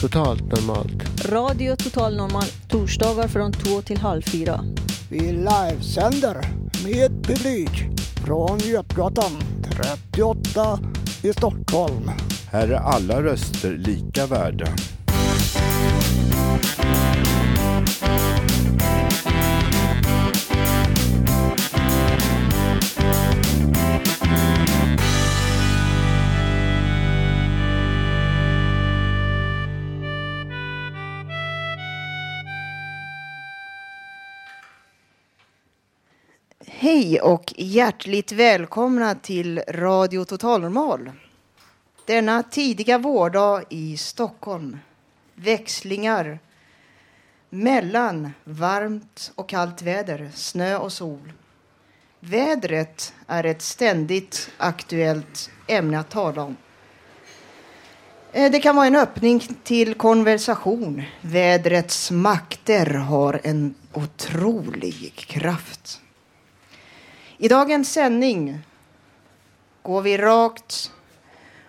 Totalt normalt. Radio Total Normal torsdagar från två till halv fyra. Vi livesänder med publik från Götgatan 38 i Stockholm. Här är alla röster lika värda. Hej och hjärtligt välkomna till Radio Total Normal. Denna tidiga vårdag i Stockholm. Växlingar mellan varmt och kallt väder, snö och sol. Vädret är ett ständigt aktuellt ämne att tala om. Eh, det kan vara en öppning till konversation. Vädrets makter har en otrolig kraft. I dagens sändning går vi rakt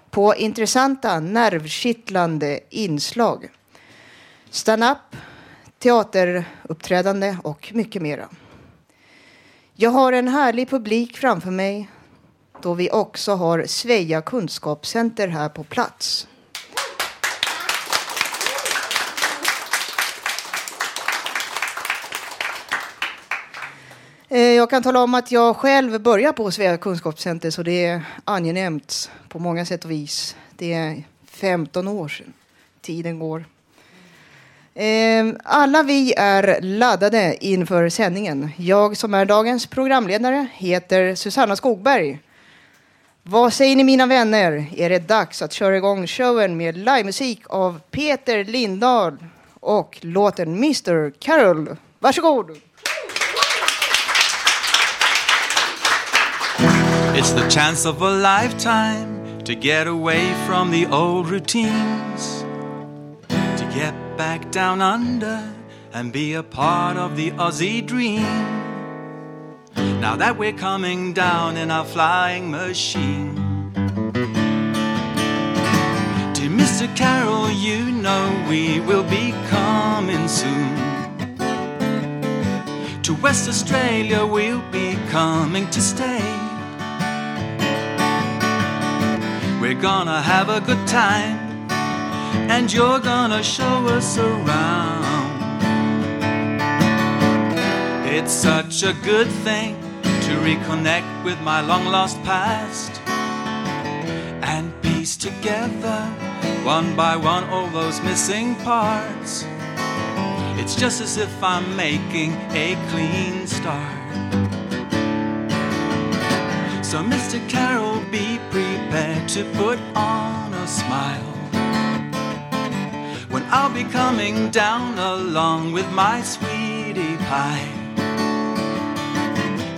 på intressanta, nervkittlande inslag. Stand-up, teateruppträdande och mycket mera. Jag har en härlig publik framför mig då vi också har Sveja kunskapscenter här på plats. Eh, jag kan tala om att jag själv börjar på Svea kunskapscenter så det är angenämt på många sätt och vis. Det är 15 år sedan. Tiden går. Ehm, alla vi är laddade inför sändningen. Jag som är dagens programledare heter Susanna Skogberg. Vad säger ni mina vänner? Är det dags att köra igång showen med livemusik av Peter Lindahl och låten Mr Carol. Varsågod! It's the chance of a lifetime to get away from the old routines, to get back down under and be a part of the Aussie dream. Now that we're coming down in our flying machine. To Mr. Carroll, you know we will be coming soon. To West Australia, we'll be coming to stay. We're gonna have a good time, and you're gonna show us around. It's such a good thing to reconnect with my long lost past and piece together one by one all those missing parts. It's just as if I'm making a clean start. So, Mr. Carroll, be prepared to put on a smile. When I'll be coming down along with my sweetie pie.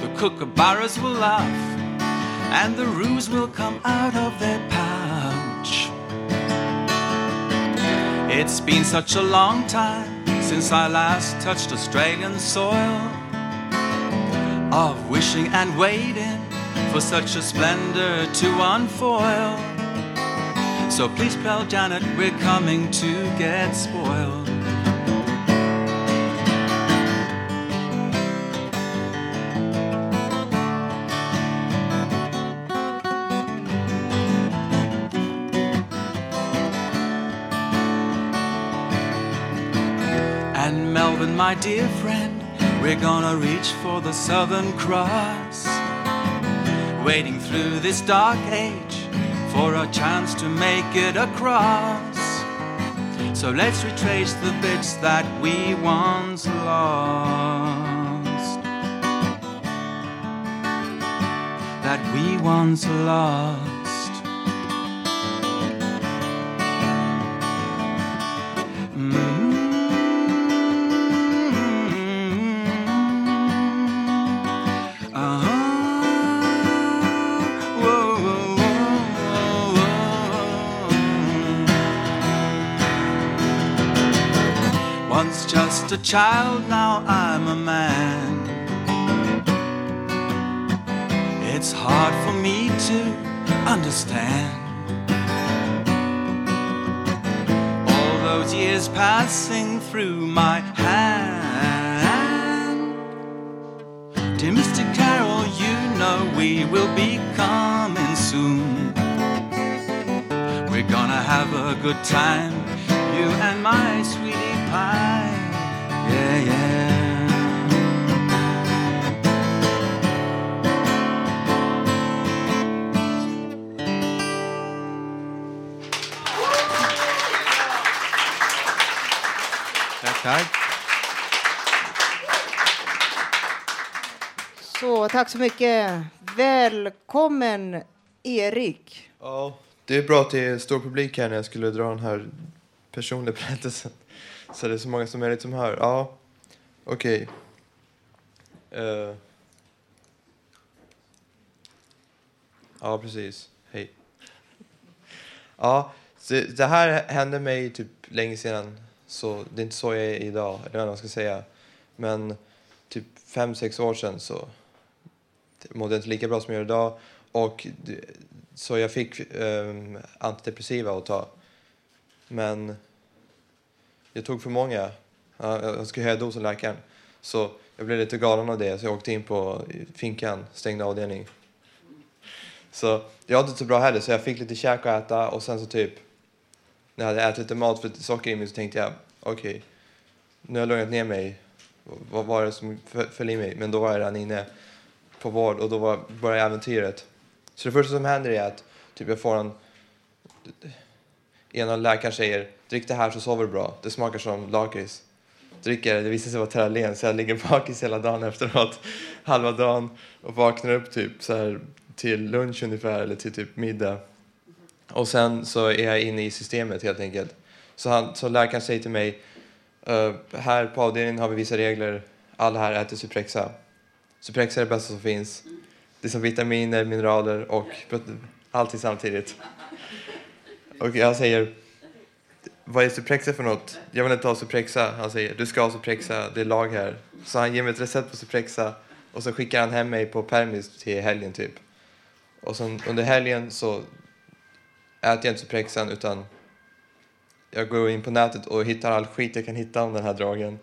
The kookaburras will laugh, and the roos will come out of their pouch. It's been such a long time since I last touched Australian soil of wishing and waiting for such a splendor to unfoil. So please tell Janet we're coming to get spoiled. And Melvin, my dear friend, we're gonna reach for the Southern Cross waiting through this dark age for a chance to make it across. So let's retrace the bits that we once lost. That we once lost. Child, now I'm a man. It's hard for me to understand. All those years passing through my hand. Dear Mr. Carroll, you know we will be coming soon. We're gonna have a good time, you and my sweetie pie. Yeah, yeah. Tack, tack. Så tack så mycket. Välkommen Erik. Ja, det är bra att det är stor publik här när jag skulle dra den här personliga berättelsen. Så det är så många som möjligt som hör. Ja, okej. Eh. Ja, precis. Hej. Ja, så det här hände mig typ länge sedan. Så det är inte så jag är idag, eller vad man ska säga. Men typ fem, sex år sedan så mådde jag inte lika bra som jag gör idag. Och så jag fick um, antidepressiva att ta. Men jag tog för många. Jag skulle höja dosen läkaren. Så jag blev lite galen av det så jag åkte in på finkan, stängd avdelning. Så jag hade inte så bra heller så jag fick lite käk att äta och sen så typ när jag hade ätit lite mat för socker i mig så tänkte jag okej, nu har jag lugnat ner mig. Vad var det som föll i mig? Men då var jag redan inne på vård och då var, började äventyret. Så det första som händer är att typ jag får en... En av läkaren säger drick det här så sover du bra. Det smakar som lakrits. Dricker det, det visar sig vara Terralen så jag ligger bakis hela dagen efteråt. Halva dagen och vaknar upp typ så här till lunch ungefär eller till typ middag. Och sen så är jag inne i systemet helt enkelt. Så, han, så läkaren säger till mig uh, här på avdelningen har vi vissa regler. Alla här äter Suprexa. Suprexa är det bästa som finns. Det är som vitaminer, mineraler och prote- allting samtidigt. Och jag säger, vad är Suprexa för något? Jag vill inte ha Suprexa. Han säger, du ska ha Suprexa, det är lag här. Så han ger mig ett recept på Suprexa och så skickar han hem mig på permis till helgen typ. Och sen under helgen så äter jag inte Suprexan utan jag går in på nätet och hittar all skit jag kan hitta om den här dragen.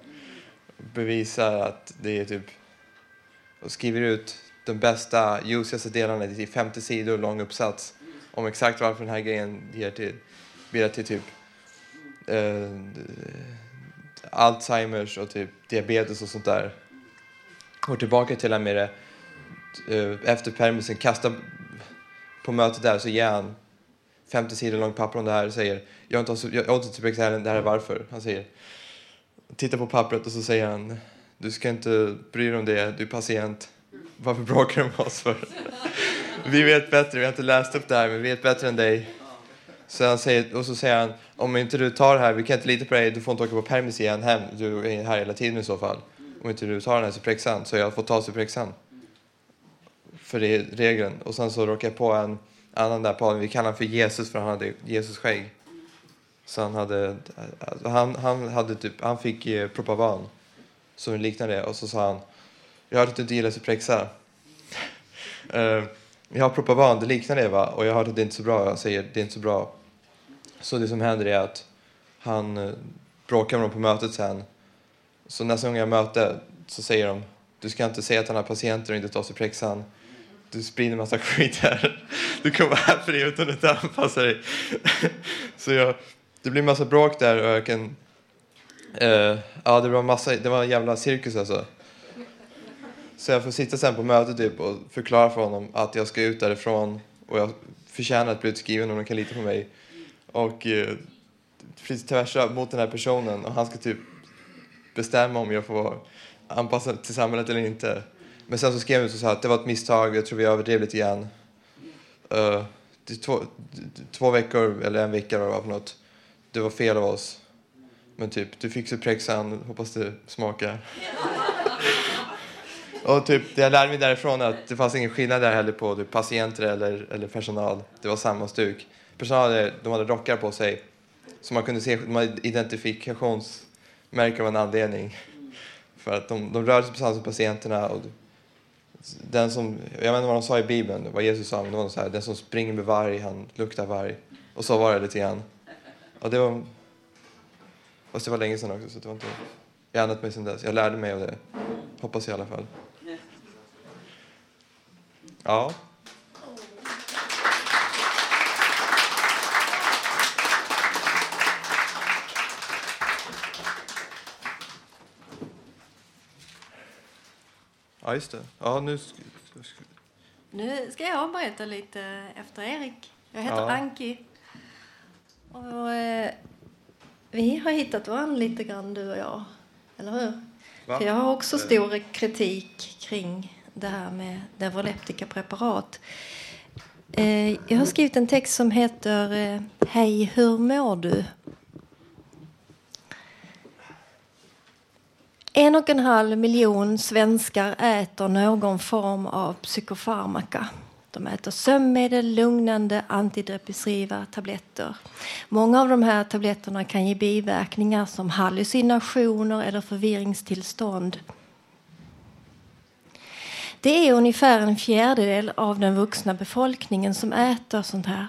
Bevisar att det är typ och skriver ut de bästa, juicigaste delarna i 50 sidor lång uppsats om exakt varför den här grejen ger till, bidrar till typ eh, Alzheimers och typ diabetes och sånt där. Går tillbaka till Amire med det eh, efter permisen, kastar på mötet där så ger han 50 sidor långt papper om det här och säger jag har inte, jag har inte typ det här är varför. Han säger tittar på pappret och så säger han du ska inte bry dig om det, du är patient. Varför bråkar du med oss för? Vi vet bättre, vi har inte läst upp det här men vi vet bättre än dig. Så han säger, och så säger han om inte du tar det här, vi kan inte lita på dig, du får inte åka på permis igen hem. Du är här hela tiden i så fall. Om inte du tar den här Suprexan så jag får ta Suprexan. För det är regeln. Och sen så råkar jag på en annan där på vi kallar honom för Jesus för han hade Jesus skägg. Så han hade, alltså han, han hade typ, han fick eh, Propavan som liknade det och så sa han jag har inte gillat Suprexa. uh, eh, jag har Propavan, det liknar? Och jag har hört att det är inte är så bra. Jag säger det är inte så bra. Så det som händer är att han eh, bråkar med dem på mötet sen. Så nästa gång jag möter så säger de du ska inte säga att han har patienter och inte ta Suprexan. Du sprider massa skit här. Du kommer här för det utan att anpassa dig. så jag, det blir massa bråk där och jag kan Uh, ja, det var massa, det var en jävla cirkus alltså. Så jag får sitta sen på mötet typ och förklara för honom att jag ska ut därifrån och jag förtjänar att bli utskriven om de kan lita på mig. Och eh, tvärs mot den här personen och han ska typ bestämma om jag får anpassa till samhället eller inte. Men sen så skrev han så här att det var ett misstag, jag tror vi överdrev lite grann. Uh, det två, två veckor eller en vecka eller vad för något. Det var fel av oss. Men typ, du fick Suprexan, hoppas det smakar och typ, det jag lärde mig därifrån är att det fanns ingen skillnad där heller på typ, patienter eller, eller personal. Det var samma stuk. Personalen de hade rockar på sig. Så man kunde se, de hade identifikationsmärken av en anledning. För att de, de rörde sig på samma sätt som patienterna. Och den som, jag vet inte vad de sa i Bibeln, vad Jesus sa, men det var så här, den som springer med varg, han luktar varg. Och så var det lite grann. Och det var, fast det var länge sedan också, så det var inte, jag har ändrat mig sedan dess. Jag lärde mig av det, hoppas jag i alla fall. Ja. Ja, just det. Ja, nu... Nu ska jag berätta lite efter Erik. Jag heter Ja. Anki. Och, eh, vi har hittat varandra lite grann, du och jag. Eller hur? Va? För jag har också stor kritik kring det här med neuroleptikapreparat. preparat. jag har skrivit en text som heter eh, Hej, hur mår du? En och en halv miljon svenskar äter någon form av psykofarmaka. De äter sömnmedel, lugnande, antidepressiva tabletter. Många av de här tabletterna kan ge biverkningar som hallucinationer eller förvirringstillstånd. Det är ungefär en fjärdedel av den vuxna befolkningen som äter sånt här.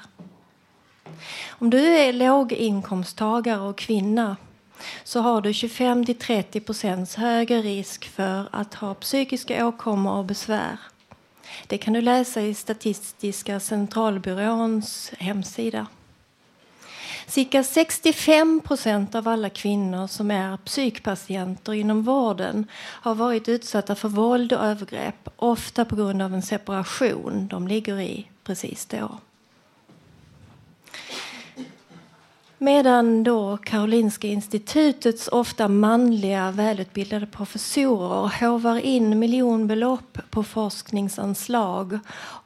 Om du är låginkomsttagare och kvinna så har du 25-30 procents högre risk för att ha psykiska åkommor och besvär. Det kan du läsa i Statistiska centralbyråns hemsida. Cirka 65 procent av alla kvinnor som är psykpatienter inom vården har varit utsatta för våld och övergrepp, ofta på grund av en separation de ligger i precis då. Medan då Karolinska institutets ofta manliga välutbildade professorer hovar in miljonbelopp på forskningsanslag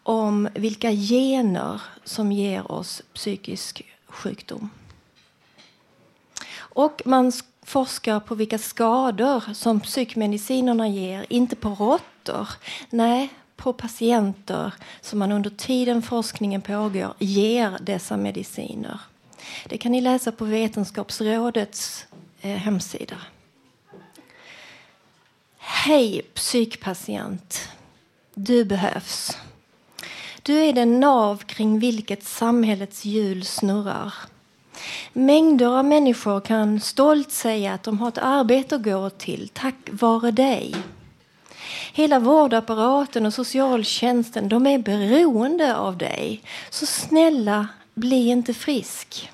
om vilka gener som ger oss psykisk sjukdom. Och man forskar på vilka skador som psykmedicinerna ger, inte på råttor. Nej, på patienter som man under tiden forskningen pågår ger dessa mediciner. Det kan ni läsa på Vetenskapsrådets eh, hemsida. Hej psykpatient. Du behövs. Du är den nav kring vilket samhällets hjul snurrar. Mängder av människor kan stolt säga att de har ett arbete att gå till tack vare dig. Hela vårdapparaten och socialtjänsten de är beroende av dig. Så snälla, bli inte frisk.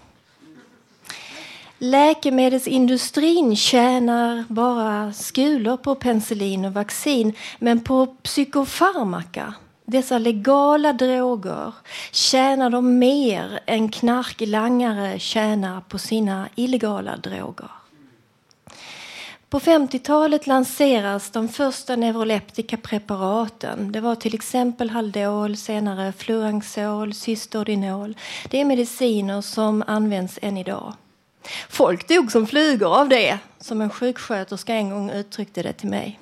Läkemedelsindustrin tjänar bara skulor på penicillin och vaccin men på psykofarmaka, dessa legala droger, tjänar de mer än knarklangare tjänar på sina illegala droger. På 50-talet lanseras de första neuroleptika preparaten. Det var till exempel Haldol, senare Fluanxol, Cystodinol. Det är mediciner som används än idag. Folk dog som flugor av det, som en sjuksköterska en gång uttryckte det till mig.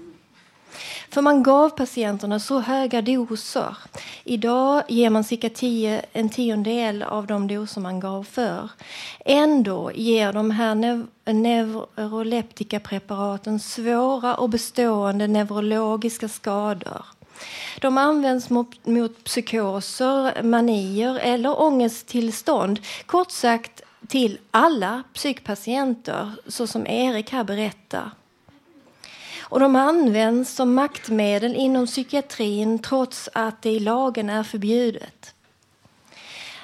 För man gav patienterna så höga doser. Idag ger man cirka tio, en tiondel av de doser man gav för. Ändå ger de här nev neuroleptikapreparaten svåra och bestående neurologiska skador. De används mot, mot psykoser, manier eller ångesttillstånd. Kort sagt till alla psykpatienter, så som Erik här berättar. Och de används som maktmedel inom psykiatrin trots att det i lagen är förbjudet.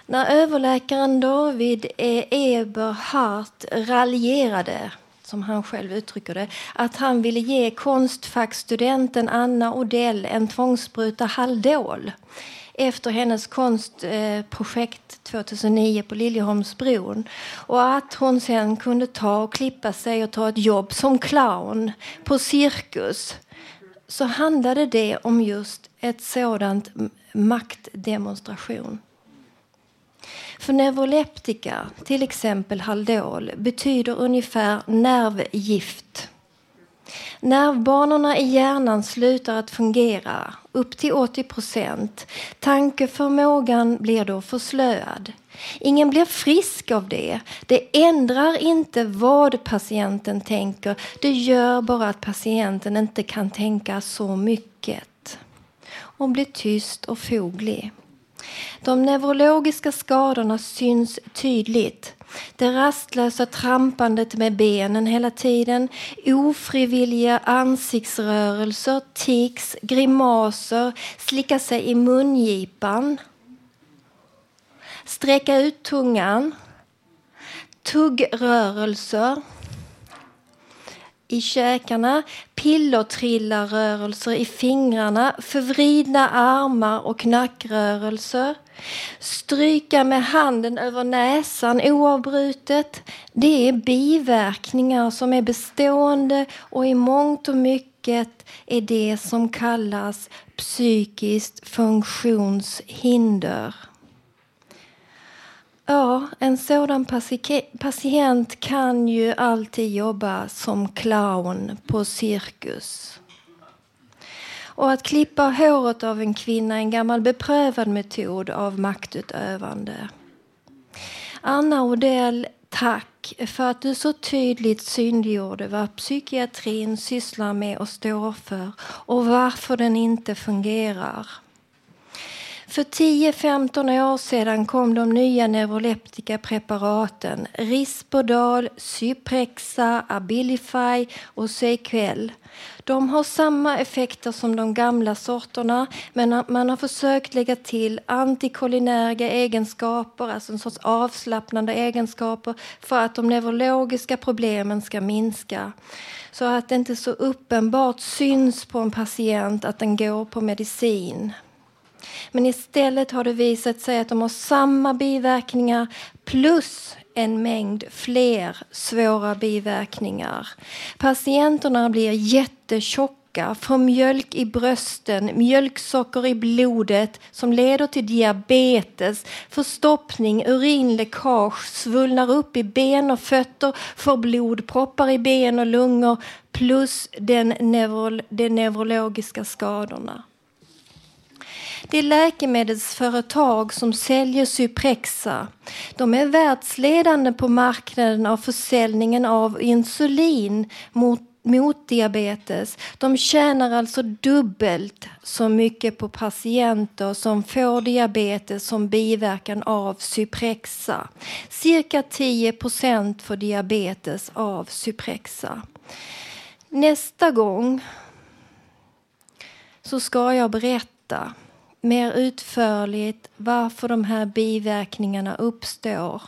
När överläkaren David E. Eberhardt raljerade som han själv uttrycker det, att han ville ge konstfackstudenten Anna Odell en tvångsspruta Haldol efter hennes konstprojekt 2009 på Liljeholmsbron. Och att hon sen kunde ta och klippa sig och ta ett jobb som clown på cirkus. Så handlade det om just ett sådant maktdemonstration. För neuroleptika, till exempel Haldol, betyder ungefär nervgift. Nervbanorna i hjärnan slutar att fungera, upp till 80 procent. Tankeförmågan blir då förslöad. Ingen blir frisk av det. Det ändrar inte vad patienten tänker. Det gör bara att patienten inte kan tänka så mycket. Och blir tyst och foglig. De neurologiska skadorna syns tydligt. Det rastlösa trampandet med benen hela tiden, ofrivilliga ansiktsrörelser, tics, grimaser, slicka sig i mungipan, sträcka ut tungan, tuggrörelser. I käkarna, pillertrillarrörelser i fingrarna, förvridna armar och knackrörelser. Stryka med handen över näsan oavbrutet. Det är biverkningar som är bestående och i mångt och mycket är det som kallas psykiskt funktionshinder. Ja, en sådan patient kan ju alltid jobba som clown på cirkus. Och att klippa håret av en kvinna är en gammal beprövad metod av maktutövande. Anna Odell, tack för att du så tydligt synliggjorde vad psykiatrin sysslar med och står för och varför den inte fungerar. För 10-15 år sedan kom de nya neuroleptika preparaten Risperdal, Cyprexa, Abilify och Sequel. De har samma effekter som de gamla sorterna men man har försökt lägga till antikolinerga egenskaper, alltså en sorts avslappnande egenskaper för att de neurologiska problemen ska minska. Så att det inte så uppenbart syns på en patient att den går på medicin. Men istället har det visat sig att de har samma biverkningar plus en mängd fler svåra biverkningar. Patienterna blir jättetjocka, får mjölk i brösten, mjölksocker i blodet som leder till diabetes, förstoppning, urinläckage, svullnar upp i ben och fötter, får blodproppar i ben och lungor plus den neuro de neurologiska skadorna. Det är läkemedelsföretag som säljer Cyprexa. De är världsledande på marknaden av försäljningen av insulin mot mot diabetes. De tjänar alltså dubbelt så mycket på patienter som får diabetes som biverkan av Cyprexa. Cirka 10 procent får diabetes av Cyprexa. Nästa gång så ska jag berätta mer utförligt varför de här biverkningarna uppstår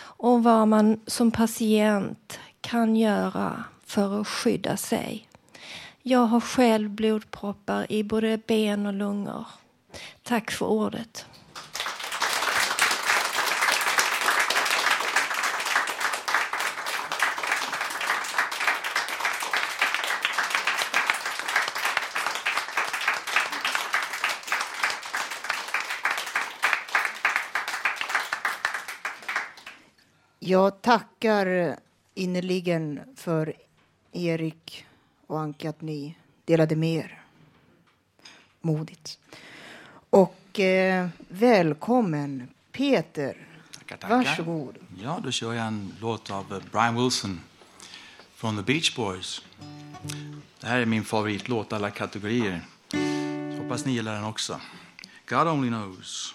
och vad man som patient kan göra för att skydda sig. Jag har själv blodproppar i både ben och lungor. Tack för ordet. Jag tackar innerligen för Erik och Anke att ni delade med er. Modigt. Och eh, välkommen Peter. Tackar, tackar. Varsågod. Ja, då kör jag en låt av eh, Brian Wilson från The Beach Boys. Det här är min favoritlåt alla kategorier. Hoppas ni gillar den också. God only knows.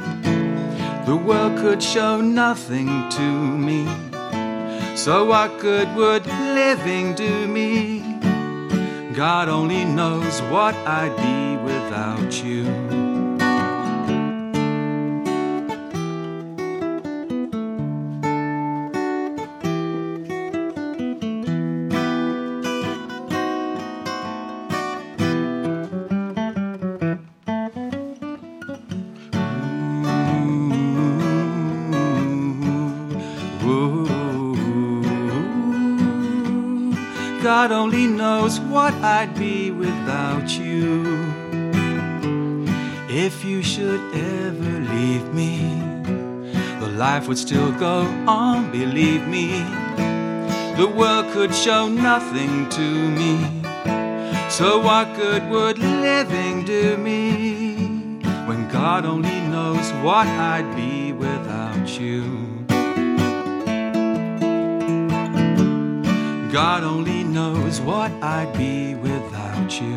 The world could show nothing to me So what good would living do me? God only knows what I'd be without you. God only knows what I'd be without you. If you should ever leave me, the life would still go on, believe me. The world could show nothing to me. So, what good would living do me when God only knows what I'd be without you? God only knows what I'd be without you.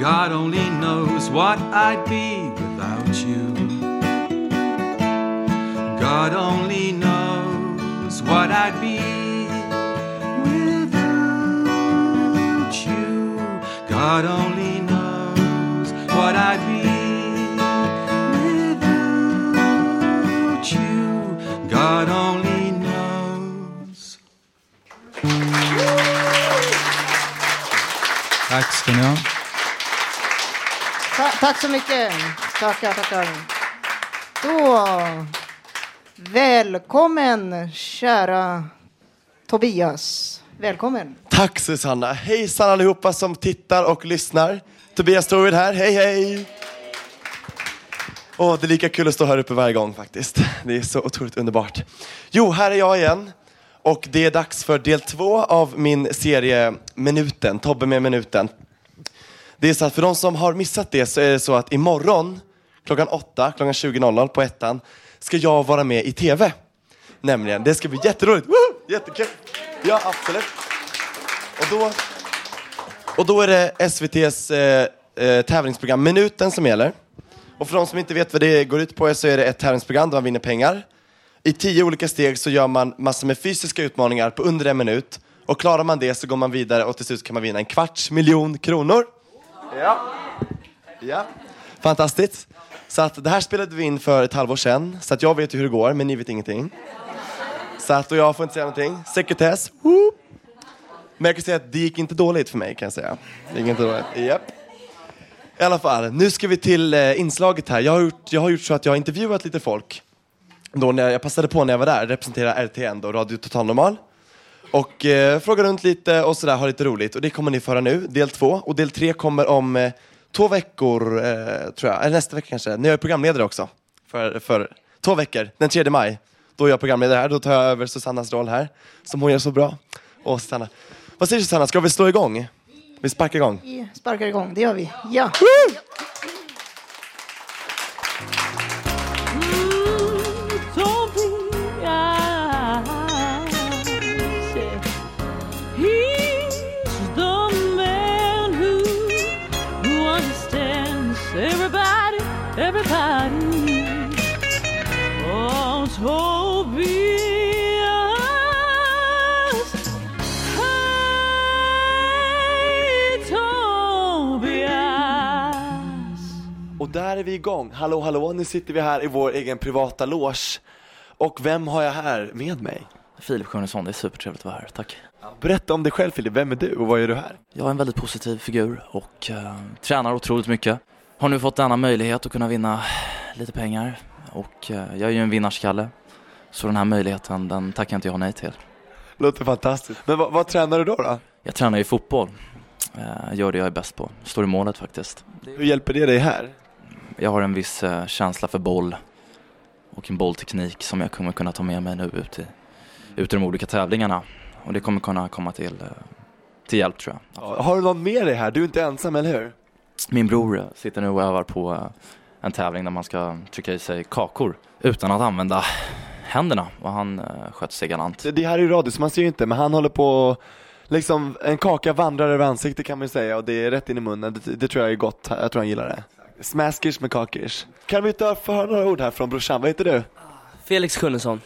God only knows what I'd be without you. God only knows what I'd be without you. God only knows what I'd be tack så mycket. Tackar, tackar. Då, välkommen kära Tobias. Välkommen. Tack Susanna. Hejsan allihopa som tittar och lyssnar. Tobias Torvid här. Hej hej! Åh, det är lika kul att stå här uppe varje gång faktiskt. Det är så otroligt underbart. Jo, här är jag igen. Och det är dags för del två av min serie Minuten, Tobbe med minuten. Det är så att för de som har missat det så är det så att imorgon klockan 8, klockan 20.00 på ettan ska jag vara med i TV. Nämligen, det ska bli jätteroligt. Woo! Jättekul! Ja, absolut. Och då, och då är det SVTs eh, eh, tävlingsprogram Minuten som gäller. Och för de som inte vet vad det går ut på så är det ett tävlingsprogram där man vinner pengar. I tio olika steg så gör man massor med fysiska utmaningar på under en minut. Och klarar man det så går man vidare och till slut kan man vinna en kvarts miljon kronor. Ja. Ja. Fantastiskt. Så att det här spelade vi in för ett halvår sedan. Så att jag vet ju hur det går, men ni vet ingenting. Så att, och jag får inte säga någonting. Sekretess. Whoop. Men jag kan säga att det gick inte dåligt för mig kan jag säga. Det gick inte dåligt. Yep. I alla fall, nu ska vi till eh, inslaget här. Jag har, gjort, jag har gjort så att jag har intervjuat lite folk. Då när jag, jag passade på när jag var där, representera RTN, då, Radio Total Normal. Och eh, fråga runt lite och sådär, ha lite roligt. Och det kommer ni föra nu, del två. Och del tre kommer om eh, två veckor, eh, tror jag. Eller nästa vecka kanske. Nu är jag programledare också. För, för två veckor, den 3 maj. Då är jag programledare här, då tar jag över Susannas roll här. Som hon gör så bra. Och Susanna. Vad säger Susanna, ska vi slå igång? Vi sparkar igång. Vi sparkar igång, det gör vi. Ja. Everybody, där är vi igång. Hallå, hallå, nu sitter vi här i vår egen privata loge. Och vem har jag här med mig? Filip Schunnesson, det är supertrevligt att vara här, tack. Berätta om dig själv Filip, vem är du och vad gör du här? Jag är en väldigt positiv figur och eh, tränar otroligt mycket. Har nu fått denna möjlighet att kunna vinna lite pengar och eh, jag är ju en vinnarskalle. Så den här möjligheten, den tackar inte jag nej till. Låter fantastiskt. Men vad, vad tränar du då? då? Jag tränar ju fotboll. Eh, gör det jag är bäst på. Står i målet faktiskt. Hur hjälper det dig här? Jag har en viss eh, känsla för boll och en bollteknik som jag kommer kunna ta med mig nu ut i, ut i de olika tävlingarna. Och det kommer kunna komma till, eh, till hjälp tror jag. Har du någon med dig här? Du är inte ensam, eller hur? Min bror eh, sitter nu och övar på en tävling där man ska trycka i sig kakor utan att använda händerna och han eh, sköter sig galant. Det, det här är ju radio så man ser ju inte, men han håller på Liksom en kaka vandrar över ansiktet kan man ju säga och det är rätt in i munnen. Det, det tror jag är gott, jag tror han gillar det. Smaskers med kakers. Kan vi inte få höra några ord här från brorsan, vad heter du? Felix Kunnesson.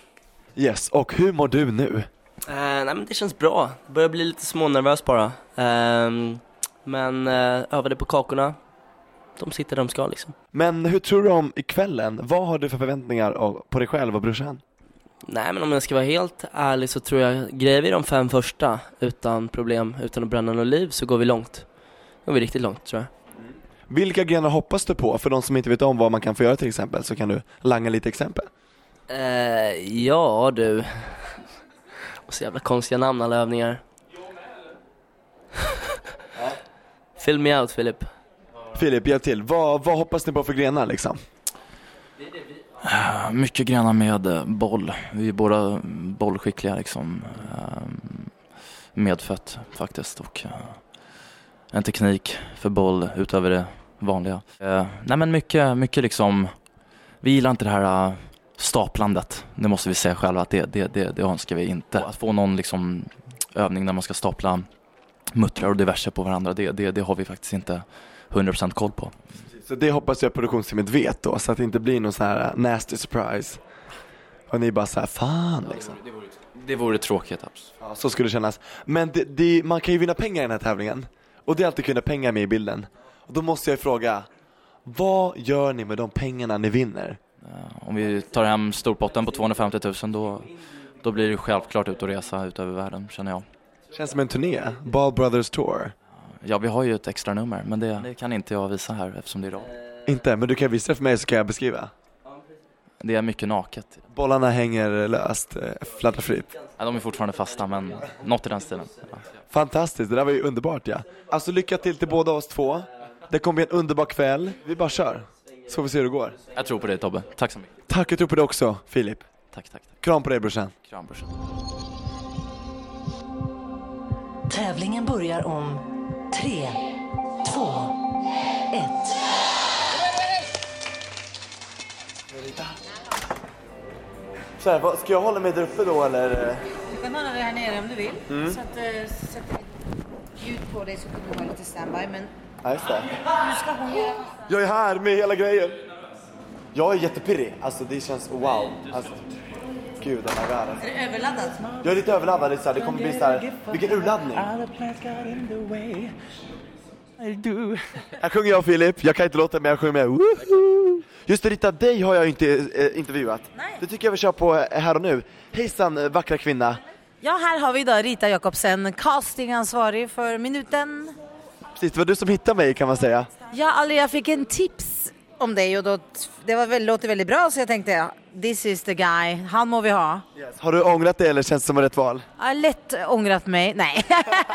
Yes, och hur mår du nu? Eh, nej men det känns bra. Börjar bli lite smånervös bara. Ehm, men uh, övade på kakorna. De sitter där de ska liksom. Men hur tror du om ikvällen? Vad har du för förväntningar av- på dig själv och brorsan? Nej men om jag ska vara helt ärlig så tror jag, grejer vi de fem första utan problem, utan att bränna något liv så går vi långt. Går vi riktigt långt tror jag. Vilka grenar hoppas du på? För de som inte vet om vad man kan få göra till exempel så kan du langa lite exempel. Eh, ja du. Och så jävla konstiga namn alla övningar. Fill me out Filip. Filip, hjälp till. Vad, vad hoppas ni på för grenar liksom? Eh, Mycket grenar med eh, boll. Vi är båda bollskickliga liksom. Medfött faktiskt och en teknik för boll utöver det vanliga. Eh, Nej men mycket, mycket liksom. Vi gillar inte det här eh, staplandet. Det måste vi säga själva att det, det, det, det önskar vi inte. Att få någon liksom övning där man ska stapla muttrar och diverse på varandra, det, det, det har vi faktiskt inte 100% koll på. Så det hoppas jag produktionsteamet vet då, så att det inte blir någon sån här nasty surprise. Och ni bara såhär, fan liksom. Det vore tråkigt absolut. Ja, så skulle det kännas. Men det, det, man kan ju vinna pengar i den här tävlingen. Och det är alltid kunna pengar med i bilden. Och då måste jag fråga, vad gör ni med de pengarna ni vinner? Om vi tar hem storpotten på 250 000 då, då blir det självklart ut och resa ut över världen känner jag. Känns som en turné, Ball Brothers Tour. Ja, vi har ju ett extra nummer men det, det kan inte jag visa här eftersom det är radio. Inte, men du kan visa det för mig så kan jag beskriva. Det är mycket naket. Bollarna hänger löst, eh, fladdrar fritt. Ja, de är fortfarande fasta men något i den stilen. Ja. Fantastiskt, det där var ju underbart ja. Alltså lycka till till båda oss två. Det kommer bli en underbar kväll. Vi bara kör. Så får vi se hur det går. Jag tror på dig Tobbe, tack så mycket. Tack, jag tror på det också, Filip. Tack, tack. Kram på dig brorsan. Kram brorsan. Tävlingen börjar om tre, två, ett. Så här, vad- ska jag hålla mig där uppe då eller? Du kan hålla dig här nere om du vill. Mm. Så att, eh, sätt ljud på dig så kan du ha lite standby. Men Ja, just det. nu ska hon göra Jag är här med hela grejen. Jag är jättepirrig. Alltså det känns wow. Alltså, gud, my god. Alltså. Är det överladdat? Jag är lite överladdad. Det, är så här, det kommer bli så här, vilken urladdning. Här sjunger jag och Filip. Jag kan inte låta men jag sjunger med. Woohoo! Just det Rita, dig har jag inte eh, intervjuat. Det tycker jag vi kör på eh, här och nu. Hejsan eh, vackra kvinna. Ja, här har vi då Rita Jakobsen, castingansvarig för minuten. Precis, det var du som hittade mig kan man säga. Ja, alltså jag fick en tips om dig och då, det var väl, låter väldigt bra så jag tänkte this is the guy, han må vi ha. Har du ångrat dig eller känns det som rätt val? Jag har lätt ångrat mig, nej.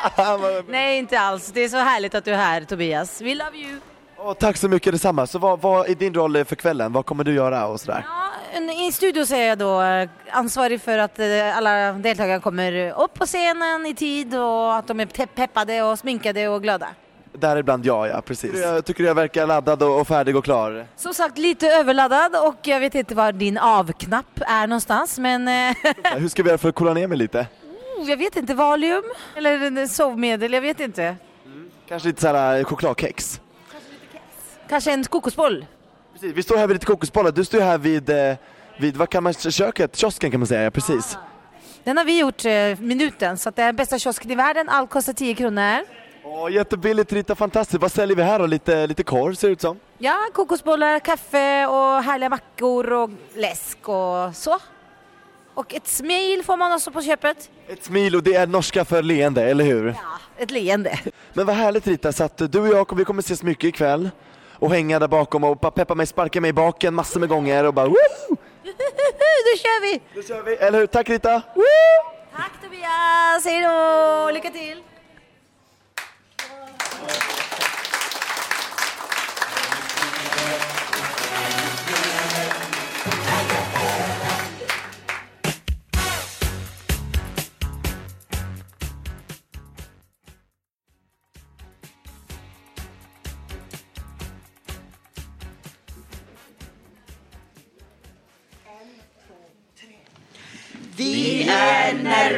nej inte alls, det är så härligt att du är här Tobias. We love you. Åh, tack så mycket detsamma. Så vad, vad är din roll för kvällen? Vad kommer du göra och sådär? En- I studio så är jag då eh, ansvarig för att eh, alla deltagare kommer upp på scenen i tid och att de är peppade och sminkade och glada. Däribland jag, ja precis. Jag tycker jag verkar laddad och och färdig och klar. Som sagt lite överladdad och jag vet inte var din avknapp är någonstans men eh, Hur ska vi göra för att coola ner mig lite? oh, jag vet inte, Valium eller sovmedel, jag vet inte. Kanske lite såhär chokladkex? Kanske en kokosboll? Precis, vi står här vid lite kokosbollar. Du står här vid, eh, vid vad kan man, köket, kiosken kan man säga, ja, precis. Den har vi gjort eh, minuten så det är bästa kiosken i världen, allt kostar 10 kronor. Åh, jättebilligt Rita, fantastiskt. Vad säljer vi här då? Lite, lite korv ser det ut som. Ja, kokosbollar, kaffe och härliga mackor och läsk och så. Och ett smil får man också på köpet. Ett smil och det är norska för leende, eller hur? Ett leende. Men vad härligt Rita, så att du och jag vi kommer ses mycket ikväll. Och hänga där bakom och bara peppa mig, sparka mig i baken massor med gånger och bara woo! Då kör vi! Då kör vi, eller hur? Tack Rita! Tack Tobias, hej då! Lycka till!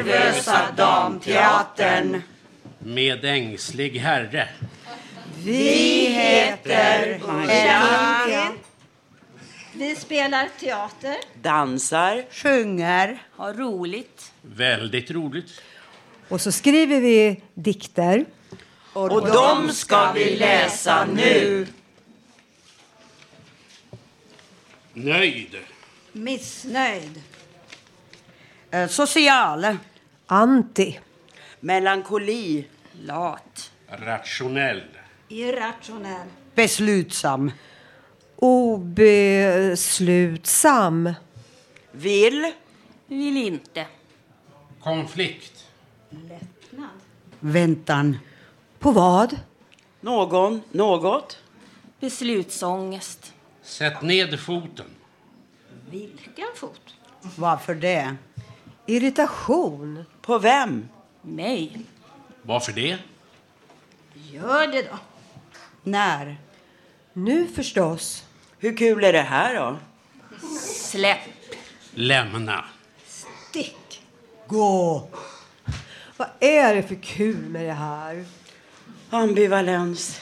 Nervösa Damteatern. Med ängslig herre. Vi heter Jean. Vi spelar teater. Dansar. Sjunger. Har roligt. Väldigt roligt. Och så skriver vi dikter. Och de ska vi läsa nu. Nöjd. Missnöjd. Eh, social. Anti. Melankoli. Lat. Rationell. Irrationell. Beslutsam. Obeslutsam. Vill. Vill inte. Konflikt. Lättnad. Väntan. På vad? Någon. Något. Beslutsångest. Sätt ned foten. Vilken fot? Varför det? Irritation. På vem? Mig. Varför det? Gör det då. När? Nu förstås. Hur kul är det här då? Släpp. Lämna. Stick. Gå. Vad är det för kul med det här? Ambivalens.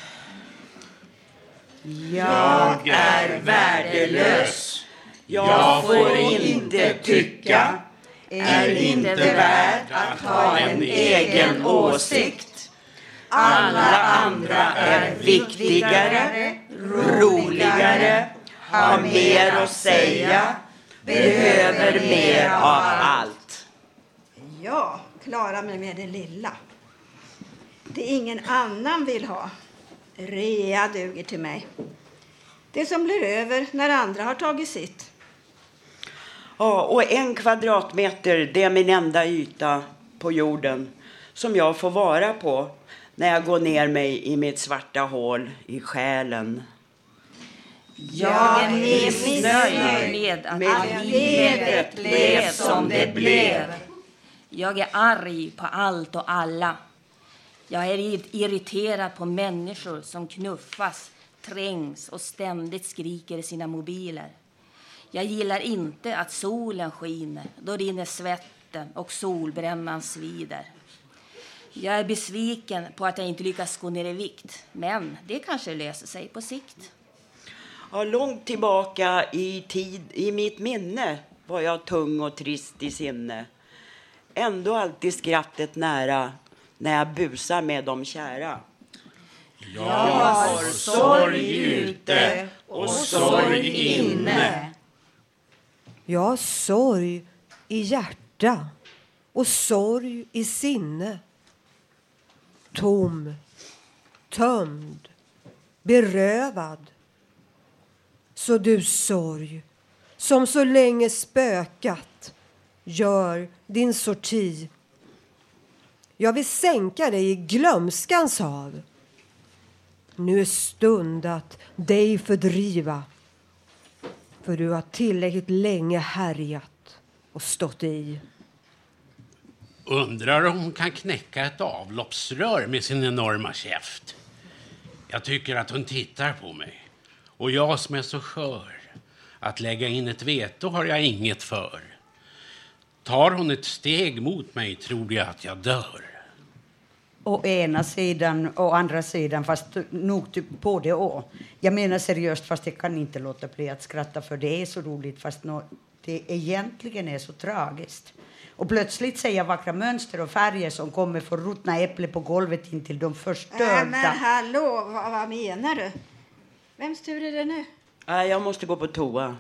Jag är värdelös. Jag får inte tycka. Är inte värd att ha en egen åsikt. Alla andra är viktigare, roligare, har mer att säga, behöver mer av allt. Jag klarar mig med det lilla. Det ingen annan vill ha. Rea duger till mig. Det som blir över när andra har tagit sitt. Ja, och en kvadratmeter, det är min enda yta på jorden som jag får vara på när jag går ner mig i mitt svarta hål i själen. Jag är missnöjd med att Med livet blev som det blev. Jag är arg på allt och alla. Jag är irriterad på människor som knuffas, trängs och ständigt skriker i sina mobiler. Jag gillar inte att solen skiner. Då rinner svetten och solbrännan svider. Jag är besviken på att jag inte lyckas gå ner i vikt. Men det kanske löser sig på sikt. Ja, långt tillbaka i tid, i mitt minne var jag tung och trist i sinne. Ändå alltid skrattet nära när jag busar med de kära. Jag har sorg ute och sorg inne. Jag har sorg i hjärta och sorg i sinne. Tom, tömd, berövad. Så du sorg, som så länge spökat, gör din sorti. Jag vill sänka dig i glömskans hav. Nu är stund att dig fördriva för du har tillräckligt länge härjat och stått i. Undrar om hon kan knäcka ett avloppsrör med sin enorma käft. Jag tycker att hon tittar på mig. Och jag som är så skör. Att lägga in ett veto har jag inget för. Tar hon ett steg mot mig tror jag att jag dör. Å ena sidan och andra sidan, fast nog typ både och. Jag menar seriöst, fast jag kan inte låta bli att skratta för det är så roligt, fast nå, det egentligen är så tragiskt. Och plötsligt ser jag vackra mönster och färger som kommer från ruttna äpplen på golvet intill de Nej, förstörda. men hallå, vad, vad menar du? Vems tur är det nu? Nej, jag måste gå på toa.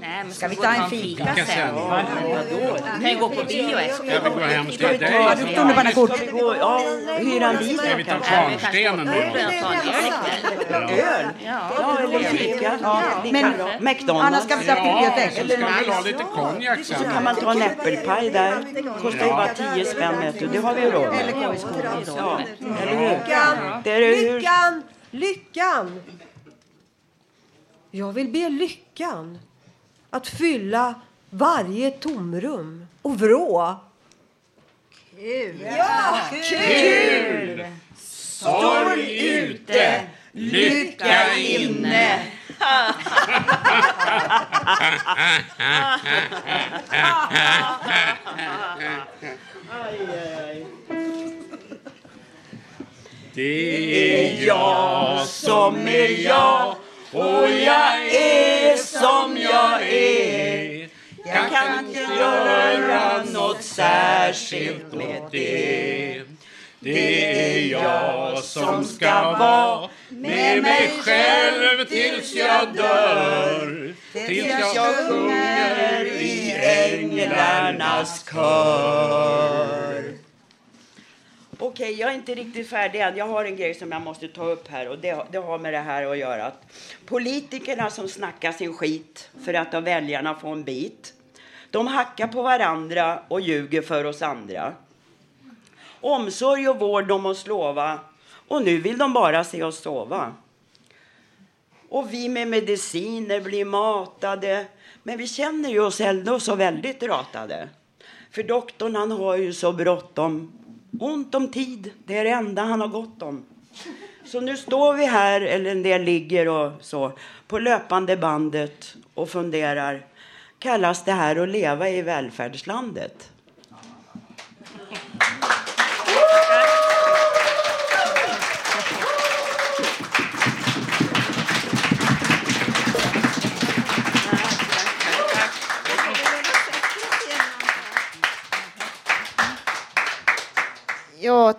Nej, men Ska vi ta en fika Fika sen? sen? Ja, vadå? Kan ju gå på bio efter. Ska vi gå hem till vi dig? ta tunnelbanekort? Ska vi gå, ja, hyra en bil Ska vi ta? Kvarnstenen då? Öl? Ja, eller fika. Ja, Men-. McDonalds. Annars ska vi ta bibliotek. Så ska vi ha lite konjak Så sen. kan man ta en äppelpaj där. Kostar ju bara 10 spänn, vet du. Det har vi råd med. Ja, eller är det hur? Lyckan! Lyckan! Jag vill be lyckan att fylla varje tomrum och vrå. Kul! Ja, kul! Sorg ute, lycka inne. Det är jag som är jag och jag är som jag är. Jag kan inte göra något särskilt med det. Det är jag som ska vara med mig själv tills jag dör. Tills jag sjunger i änglarnas kör. Okej, jag är inte riktigt färdig än. Jag har en grej som jag måste ta upp här och det, det har med det här att göra. Att politikerna som snackar sin skit för att av väljarna få en bit. De hackar på varandra och ljuger för oss andra. Omsorg och vård de oss lova och nu vill de bara se oss sova. Och vi med mediciner blir matade men vi känner ju oss ändå så väldigt ratade. För doktorn han har ju så bråttom. Ont om tid, det är det enda han har gott om. Så nu står vi här, eller en del ligger och så, på löpande bandet och funderar. Kallas det här att leva i välfärdslandet?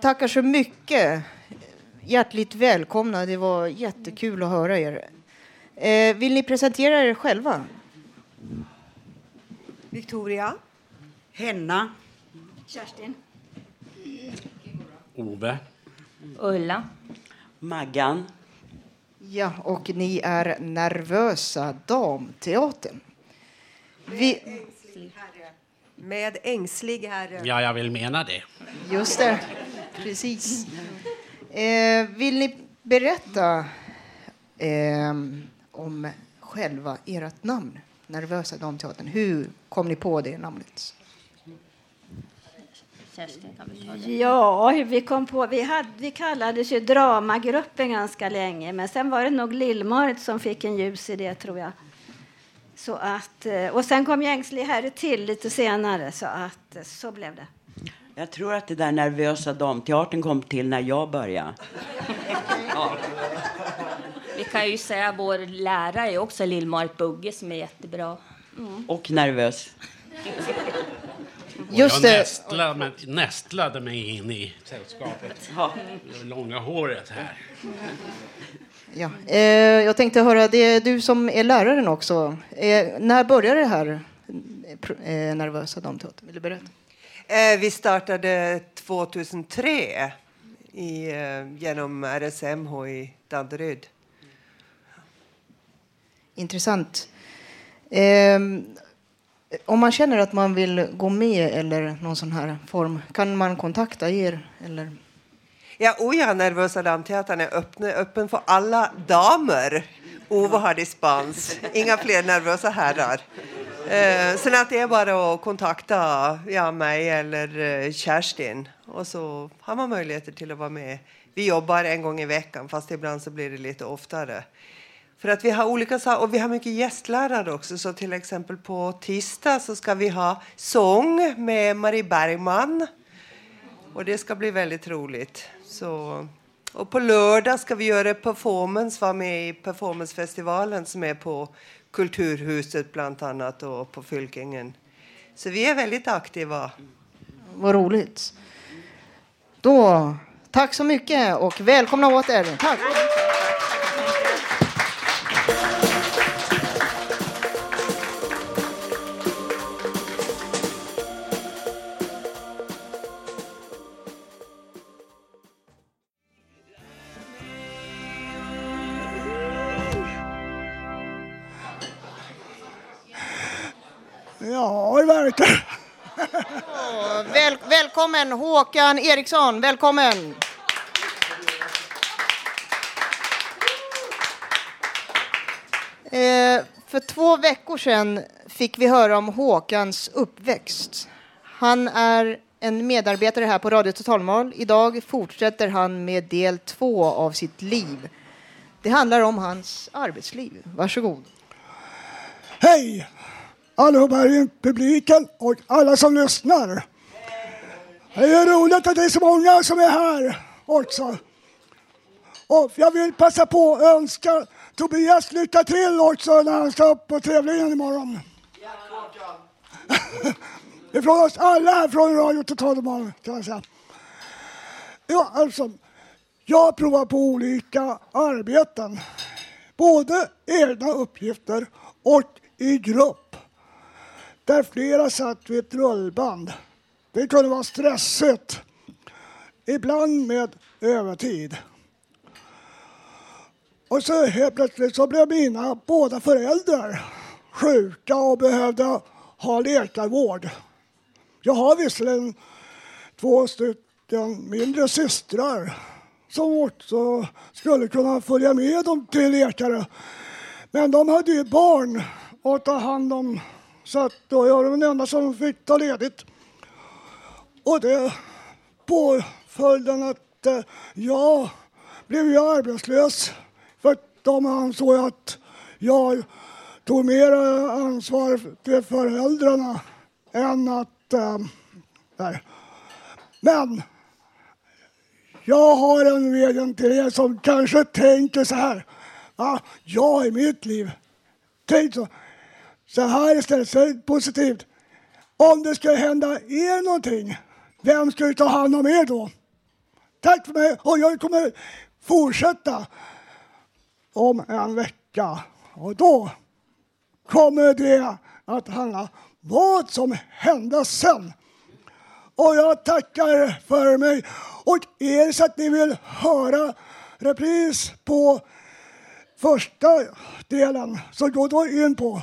Tackar så mycket. Hjärtligt välkomna. Det var jättekul att höra er. Eh, vill ni presentera er själva? Victoria. Henna. Kerstin. Ove. Ulla. Maggan. Ja, och ni är Nervösa Damteatern. Vi, Med ängslig herre. Ja, jag vill mena det. just det, precis. Eh, vill ni berätta eh, om själva ert namn? Nervösa Damteatern. Hur kom ni på det namnet? Ja, vi kom på... Vi, hade, vi kallades ju Dramagruppen ganska länge, men sen var det nog Lill-Marit som fick en ljus idé, tror jag. Så att, eh, och sen kom ju Ängslig herre till lite senare, så att eh, så blev det. Jag tror att det där nervösa damteatern kom till när jag började. Vi kan ju säga att vår lärare är också Lill-Marit Bugge som är jättebra. Mm. Och nervös. Just jag det. Nästlade, mig- nästlade mig in i sällskapet. Det långa håret här. Ja. Eh, jag tänkte höra, det är du som är läraren också. Eh, när började det här eh, eh, Nervösa Damteatern? Vill du berätta? Eh, vi startade 2003 i, eh, genom RSMH i Danderyd. Intressant. Ehm, om man känner att man vill gå med eller någon sån här form, kan man kontakta er? Eller? Ja, oh Nervösa Damteatern är öppen, öppen för alla damer. Ove har dispens. Inga fler nervösa herrar. Eh, sen att det är bara att kontakta ja, mig eller eh, Kerstin och så har man möjligheter till att vara med. Vi jobbar en gång i veckan, fast ibland så blir det lite oftare. För att vi har olika och vi har mycket gästlärare också. Så till exempel på tisdag så ska vi ha sång med Marie Bergman. Och det ska bli väldigt roligt. Så, och på lördag ska vi göra performance, vara med i performancefestivalen som är på Kulturhuset bland annat och på Fylkingen. Så vi är väldigt aktiva. Vad roligt. Då, tack så mycket och välkomna åter. Tack! Välkommen Håkan Eriksson, välkommen! Eh, för två veckor sedan fick vi höra om Håkans uppväxt. Han är en medarbetare här på Radio Totalmal. Idag fortsätter han med del två av sitt liv. Det handlar om hans arbetsliv. Varsågod. Hej allihopa i publiken och alla som lyssnar. Det är roligt att det är så många som är här också. Och jag vill passa på att önska Tobias, lycka till också när han ska upp på tävlingen imorgon. Ifrån oss alla här från Radio Total Normal, kan jag säga. Ja, alltså, jag provar på olika arbeten. Både egna uppgifter och i grupp. Där flera satt vid ett rullband. Det kunde vara stressigt. Ibland med övertid. Och så helt plötsligt så blev mina båda föräldrar sjuka och behövde ha läkarvård. Jag har visserligen två stycken mindre systrar som också skulle kunna följa med dem till läkare. Men de hade ju barn att ta hand om så att då jag var den enda som fick ta ledigt. Och det påföljden att eh, jag blev ju arbetslös för att de ansåg att jag tog mer ansvar för föräldrarna än att... Eh, nej. Men jag har en vädjan till er som kanske tänker så här. Ja, jag i mitt liv. Tänk så, så här istället, så är det positivt. Om det skulle hända er någonting, vem ska ta hand om er då? Tack för mig och jag kommer fortsätta om en vecka. Och då kommer det att handla vad som hände sen. Och jag tackar för mig. Och är det så att ni vill höra repris på första delen så gå då in på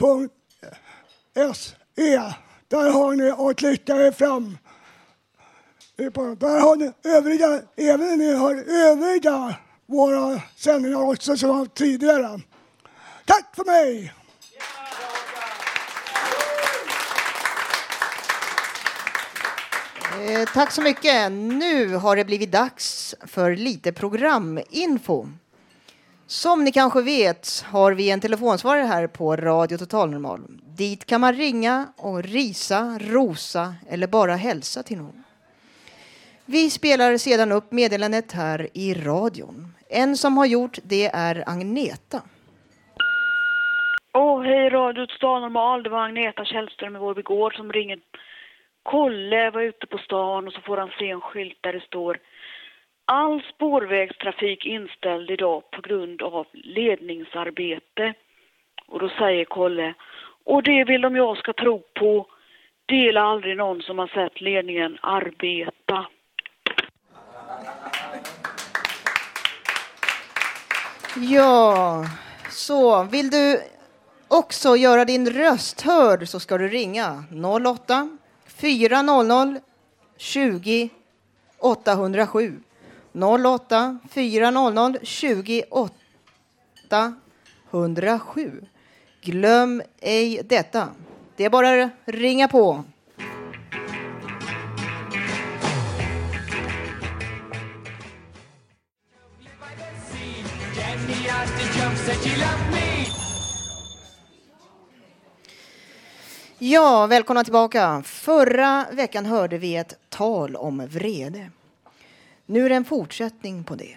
www.se. Där har ni att klicka er fram. Där har ni övriga, även ni har övriga våra sändningar också som var tidigare. Tack för mig! Eh, tack så mycket. Nu har det blivit dags för lite programinfo. Som ni kanske vet har vi en telefonsvarare här på Radio Total Normal. Dit kan man ringa och risa, rosa eller bara hälsa till någon. Vi spelar sedan upp meddelandet här i radion. En som har gjort det är Agneta. Åh, hej Radio Total Normal. Det var Agneta Källström i Vårby Gård som ringer. Kolle var ute på stan och så får han se en skylt där det står All spårvägstrafik inställd idag på grund av ledningsarbete. Och då säger Kolle, och det vill de jag ska tro på. Dela aldrig någon som har sett ledningen arbeta. Ja, så vill du också göra din röst hörd så ska du ringa 08 400 20 807. 08 400 28 107. Glöm ej detta. Det är bara att ringa på. Ja, välkomna tillbaka. Förra veckan hörde vi ett tal om vrede. Nu är det en fortsättning på det.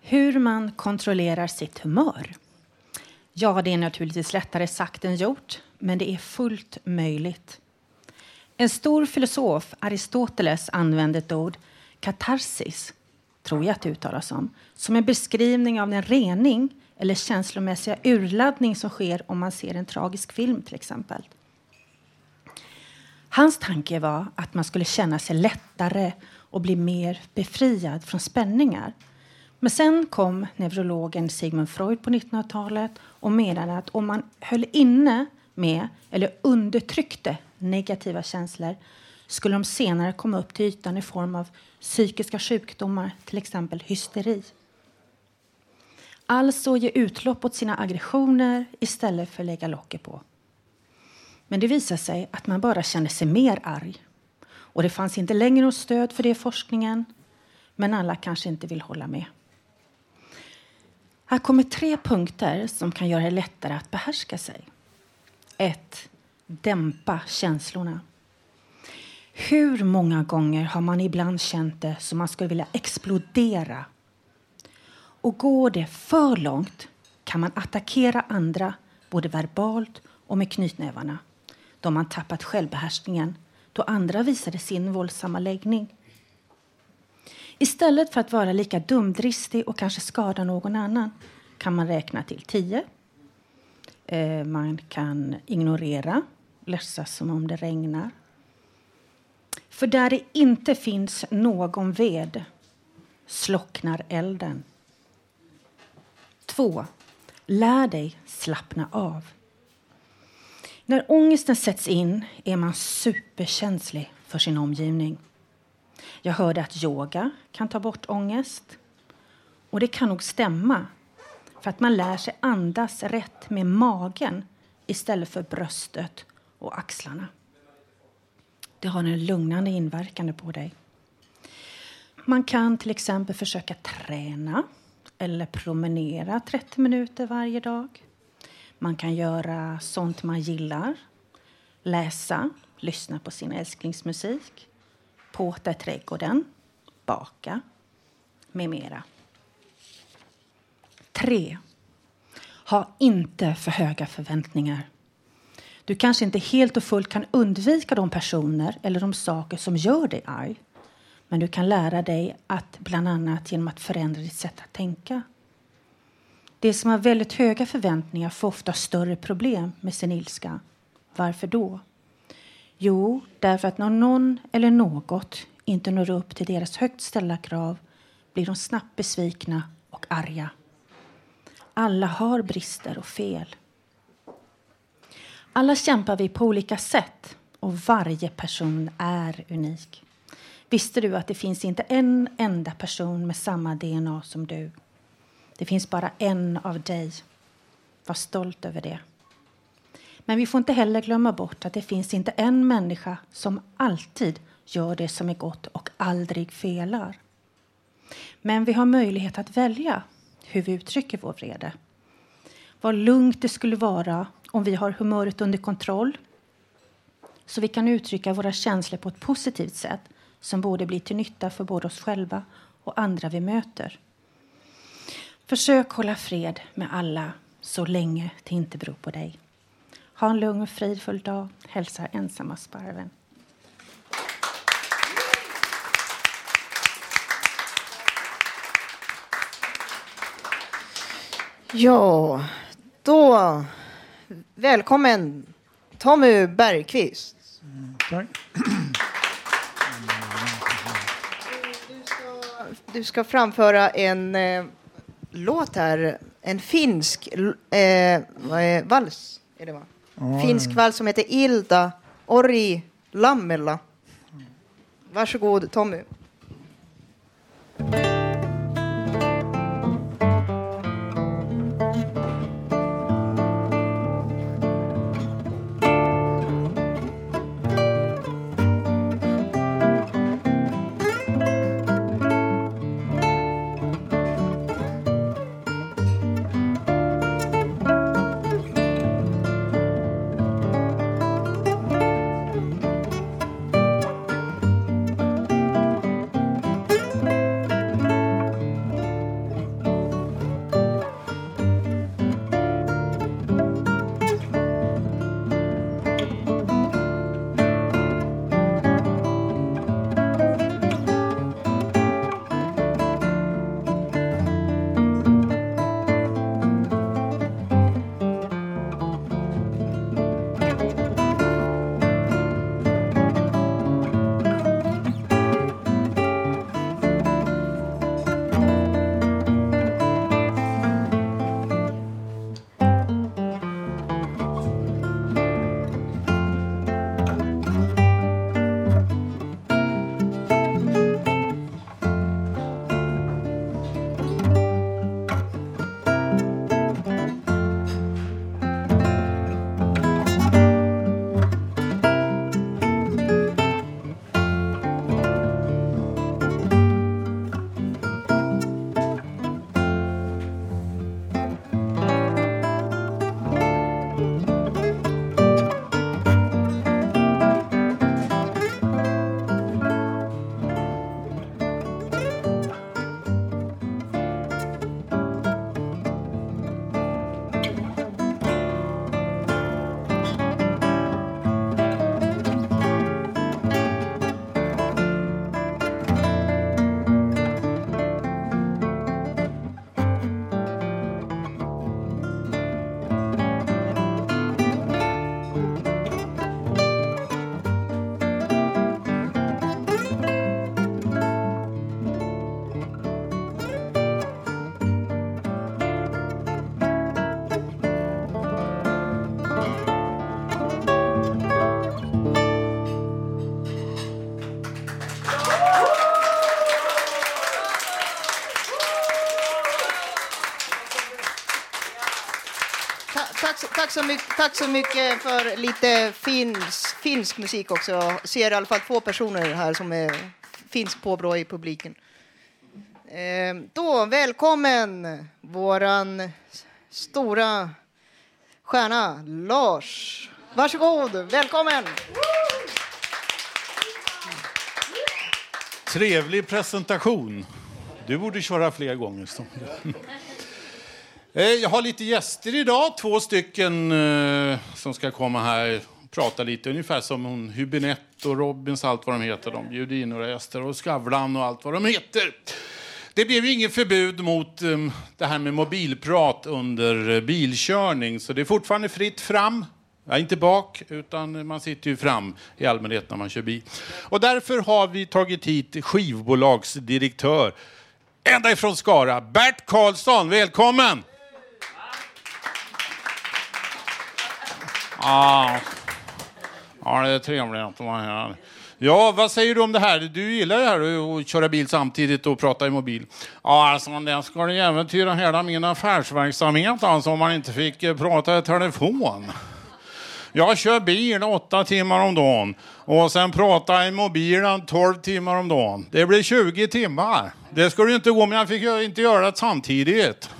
Hur man kontrollerar sitt humör. Ja, det är naturligtvis lättare sagt än gjort, men det är fullt möjligt. En stor filosof, Aristoteles, använde ett ord, katarsis, tror jag att det uttalas som, som en beskrivning av den rening eller känslomässiga urladdning som sker om man ser en tragisk film till exempel. Hans tanke var att man skulle känna sig lättare och bli mer befriad från spänningar. Men sen kom neurologen Sigmund Freud på 1900-talet och menade att om man höll inne med eller undertryckte negativa känslor skulle de senare komma upp till ytan i form av psykiska sjukdomar, till exempel hysteri. Alltså ge utlopp åt sina aggressioner istället för att lägga locket på. Men det visade sig att man bara kände sig mer arg. Och det fanns inte längre något stöd för det i forskningen. Men alla kanske inte vill hålla med. Här kommer tre punkter som kan göra det lättare att behärska sig. 1. Dämpa känslorna. Hur många gånger har man ibland känt det som man skulle vilja explodera? Och går det för långt kan man attackera andra både verbalt och med knytnävarna då man tappat självbehärskningen då andra visade sin våldsamma läggning. Istället för att vara lika dumdristig och kanske skada någon annan kan man räkna till tio. Eh, man kan ignorera, låtsas som om det regnar. För där det inte finns någon ved slocknar elden. 2. Lär dig slappna av. När ångesten sätts in är man superkänslig för sin omgivning. Jag hörde att yoga kan ta bort ångest. Och det kan nog stämma, för att man lär sig andas rätt med magen istället för bröstet och axlarna. Det har en lugnande inverkan på dig. Man kan till exempel försöka träna eller promenera 30 minuter varje dag. Man kan göra sånt man gillar. Läsa, lyssna på sin älsklingsmusik, påta i trädgården, baka med mera. 3. Ha inte för höga förväntningar. Du kanske inte helt och fullt kan undvika de personer eller de saker som gör dig arg. Men du kan lära dig att bland annat genom att förändra ditt sätt att tänka. De som har väldigt höga förväntningar får ofta större problem med sin ilska. Varför då? Jo, därför att när någon eller något inte når upp till deras högt ställda krav blir de snabbt besvikna och arga. Alla har brister och fel. Alla kämpar vi på olika sätt och varje person är unik. Visste du att det finns inte en enda person med samma DNA som du? Det finns bara en av dig. Var stolt över det. Men vi får inte heller glömma bort att det finns inte en människa som alltid gör det som är gott och aldrig felar. Men vi har möjlighet att välja hur vi uttrycker vår vrede. Vad lugnt det skulle vara om vi har humöret under kontroll så vi kan uttrycka våra känslor på ett positivt sätt som både blir till nytta för både oss själva och andra vi möter. Försök hålla fred med alla så länge det inte beror på dig. Ha en lugn och fridfull dag. Hälsar ensamma sparven. Ja, då välkommen Tommy Bergqvist. Tack. Du ska framföra en eh, låt här, en finsk eh, vals. Är det va? Finsk vals som heter Ilda Ori Lammela. Varsågod Tommy. Så- tack, så mycket, tack så mycket för lite finsk, finsk musik också. Jag ser i alla fall två personer här som är finsk påbrå i publiken. Ehm, då, välkommen våran stora stjärna Lars. Varsågod, välkommen! Trevlig presentation. Du borde köra fler gånger. Eh, jag har lite gäster idag, två stycken eh, som ska komma här och prata lite. Ungefär som hon Hübinette och Robins, allt vad de heter. De bjuder in några gäster och Skavlan och allt vad de heter. Det blev ju inget förbud mot ehm, det här med mobilprat under eh, bilkörning, så det är fortfarande fritt fram. Ja, inte bak, utan man sitter ju fram i allmänhet när man kör bil. Och därför har vi tagit hit skivbolagsdirektör ända ifrån Skara, Bert Karlsson. Välkommen! Ah. Ja, det är trevligt att vara här. Ja, vad säger du om det här? Du gillar ju här att köra bil samtidigt och prata i mobil. Ja, alltså det skulle äventyra hela min affärsverksamhet alltså om man inte fick eh, prata i telefon. Jag kör bil åtta timmar om dagen och sen pratar i mobilen 12 timmar om dagen. Det blir 20 timmar. Det skulle ju inte gå, men jag fick ju inte göra det samtidigt.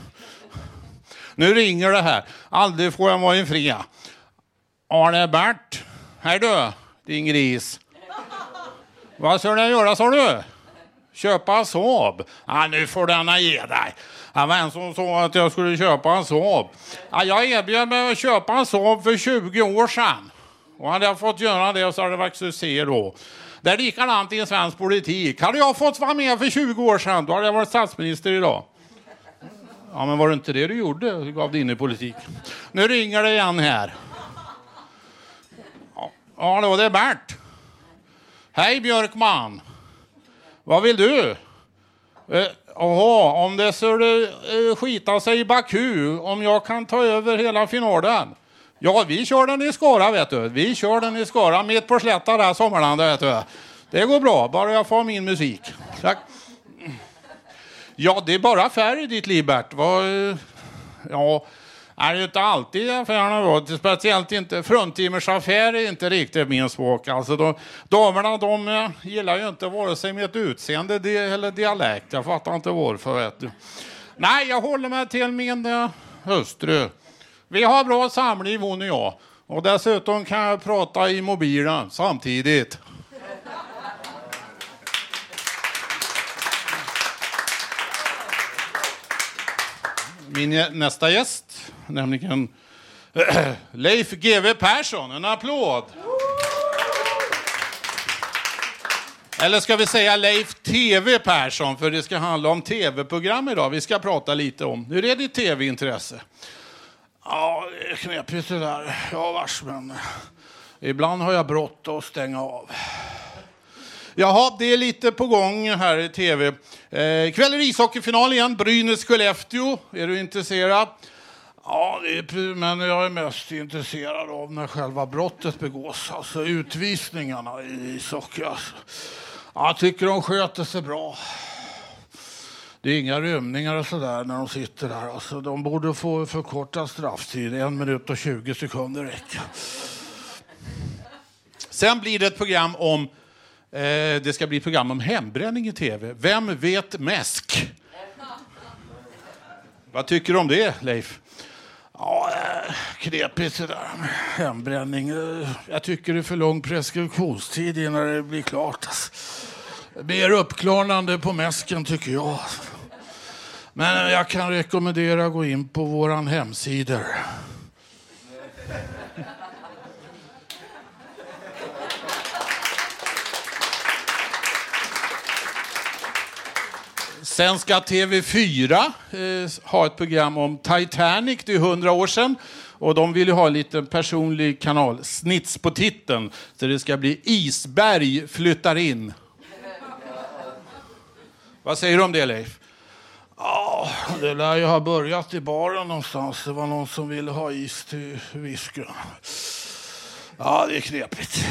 Nu ringer det här. Aldrig får jag vara i fred. Arne-Bert. Hej du, din gris. Vad ska du göra, sa du? Köpa Saab? Ah, nu får denna ge dig. Det var en som sa att jag skulle köpa en Saab. Ah, jag erbjöd mig att köpa en Saab för 20 år sedan. Och hade jag fått göra det så hade det varit succé då. Det är likadant i svensk politik. Hade jag fått vara med för 20 år sedan, då hade jag varit statsminister idag. Ja, men var det inte det du gjorde? Du gav dig in i politik. Nu ringer det igen här. Hallå, det är Bert. Hej Björkman. Vad vill du? Eh, Jaha, om det skulle eh, skita sig i Baku, om jag kan ta över hela finalen. Ja, vi kör den i Skara, vet du. Vi kör den i Skara, mitt på Slätta där, Sommarlandet, vet du. Det går bra, bara jag får ha min musik. Tack. Ja, det är bara affärer i ditt liv, Bert. Vad, eh, ja, är det inte alltid affärerna då. Speciellt inte fruntimmersaffär är inte riktigt min smak. Alltså de, damerna de eh, gillar ju inte vare sig mitt utseende di- eller dialekt. Jag fattar inte varför. Vet du. Nej, jag håller mig till min eh, hustru. Vi har bra samliv hon och jag. Och dessutom kan jag prata i mobilen samtidigt. Min nästa gäst, nämligen Leif GW Persson. En applåd! Eller ska vi säga Leif TV Persson, för det ska handla om tv-program idag. Vi ska prata lite om. Hur är ditt tv-intresse? Ja, det är knepigt det där. Ja, vars, men ibland har jag brått att stänga av. Jaha, det är lite på gång här i tv. Eh, kväll är det ishockeyfinal igen, Brynäs-Skellefteå. Är du intresserad? Ja, det är, men jag är mest intresserad av när själva brottet begås, alltså utvisningarna i ishockey. Alltså. Jag tycker de sköter sig bra. Det är inga rymningar och sådär när de sitter där. Alltså, de borde få förkortad strafftid. En minut och 20 sekunder räcker. Sen blir det ett program om Eh, det ska bli ett program om hembränning i tv. Vem vet mäsk? Vad tycker du om det, Leif? Ja, eh, knepigt det där med hembränning. Eh, jag tycker det är för lång preskriptionstid innan det blir klart. Alltså. Mer uppklarande på mäsken tycker jag. Men jag kan rekommendera att gå in på våran hemsidor. Sen ska TV4 eh, ha ett program om Titanic, det är 100 år sedan. Och de vill ju ha en liten personlig kanal, snits på titeln. Så det ska bli Isberg flyttar in. Vad säger du om det Leif? Ja, det lär ju ha börjat i baren någonstans. Det var någon som ville ha is till whiskyn. Ja, det är knepigt.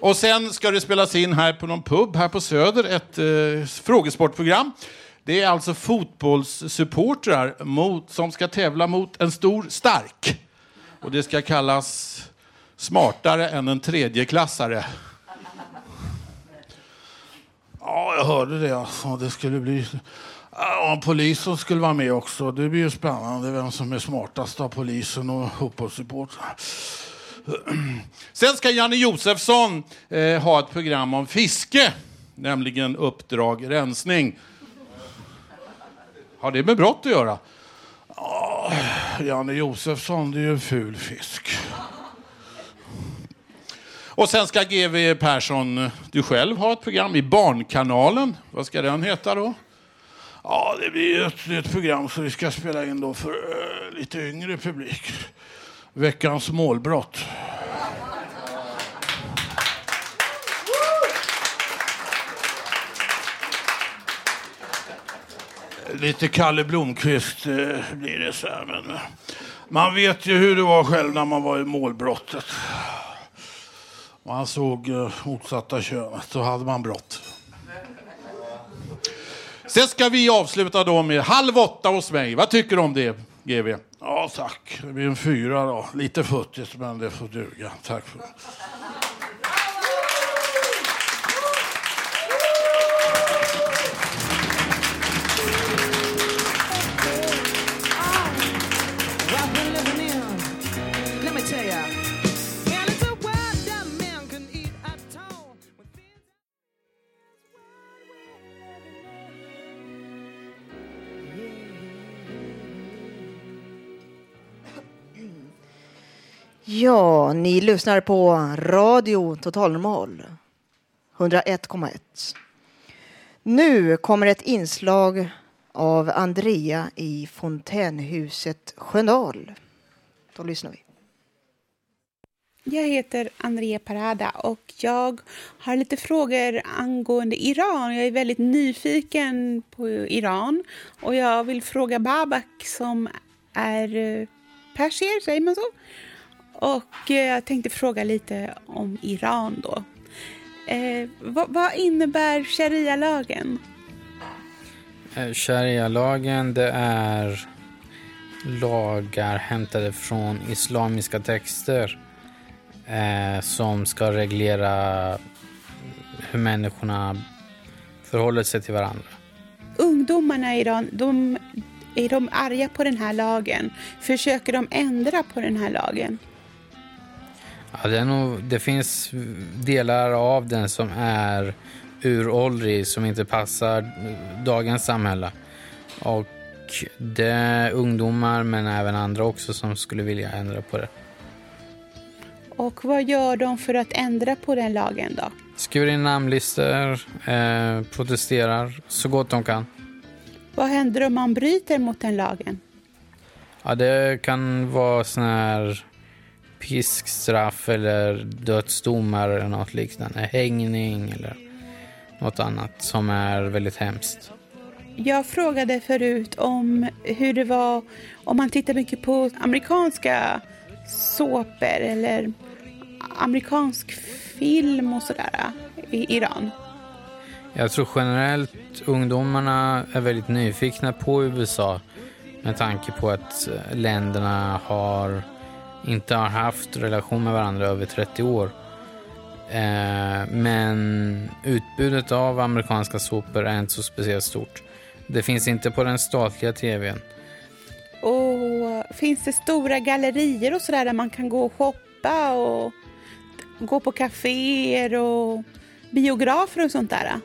Och sen ska det spelas in här på någon pub här på Söder, ett eh, frågesportprogram. Det är alltså fotbollssupportrar mot, som ska tävla mot en stor stark. Och det ska kallas smartare än en tredjeklassare. Ja, jag hörde det. Alltså. Det skulle bli... Ja, om polisen skulle vara med också. Det blir ju spännande vem som är smartast av polisen och fotbollssupportrarna. Sen ska Janne Josefsson eh, ha ett program om fiske, nämligen Uppdrag rensning. Har det med brott att göra? Oh, Janne Josefsson, det är ju en ful fisk. Och sen ska GW Persson, du själv, ha ett program i Barnkanalen. Vad ska den heta då? Ja, det blir ett, ett program som vi ska spela in då för uh, lite yngre publik. Veckans målbrott. Lite Kalle Blomqvist eh, blir det så här. Men, eh, man vet ju hur det var själv när man var i målbrottet. Man såg eh, motsatta könet, så hade man brott. Sen ska vi avsluta då med Halv åtta hos mig. Vad tycker du om det, GV? Ja, tack. Det blir en fyra då. Lite futtigt, men det får duga. Tack för det. Ja, ni lyssnar på Radio Total Normal 101,1. Nu kommer ett inslag av Andrea i fontänhuset Sköndal. Då lyssnar vi. Jag heter Andrea Parada och jag har lite frågor angående Iran. Jag är väldigt nyfiken på Iran och jag vill fråga Babak som är eh, persier, säger man så? Och eh, jag tänkte fråga lite om Iran då. Eh, vad, vad innebär sharia-lagen? Eh, Sharia-lagen det är lagar hämtade från islamiska texter eh, som ska reglera hur människorna förhåller sig till varandra. Ungdomarna i Iran, de, är de arga på den här lagen? Försöker de ändra på den här lagen? Ja, det, nog, det finns delar av den som är uråldrig, som inte passar dagens samhälle. Och det är ungdomar, men även andra också, som skulle vilja ändra på det. Och vad gör de för att ändra på den lagen då? Skriver in namnlistor, eh, protesterar så gott de kan. Vad händer om man bryter mot den lagen? Ja, det kan vara sån här piskstraff eller dödsdomar eller något liknande. Hängning eller något annat som är väldigt hemskt. Jag frågade förut om hur det var om man tittar mycket på amerikanska såpor eller amerikansk film och sådär i Iran. Jag tror generellt ungdomarna är väldigt nyfikna på USA med tanke på att länderna har inte har haft relation med varandra över 30 år. Eh, men utbudet av amerikanska såpor är inte så speciellt stort. Det finns inte på den statliga tvn. Och finns det stora gallerier och sådär där man kan gå och shoppa och gå på kaféer och biografer och sånt där?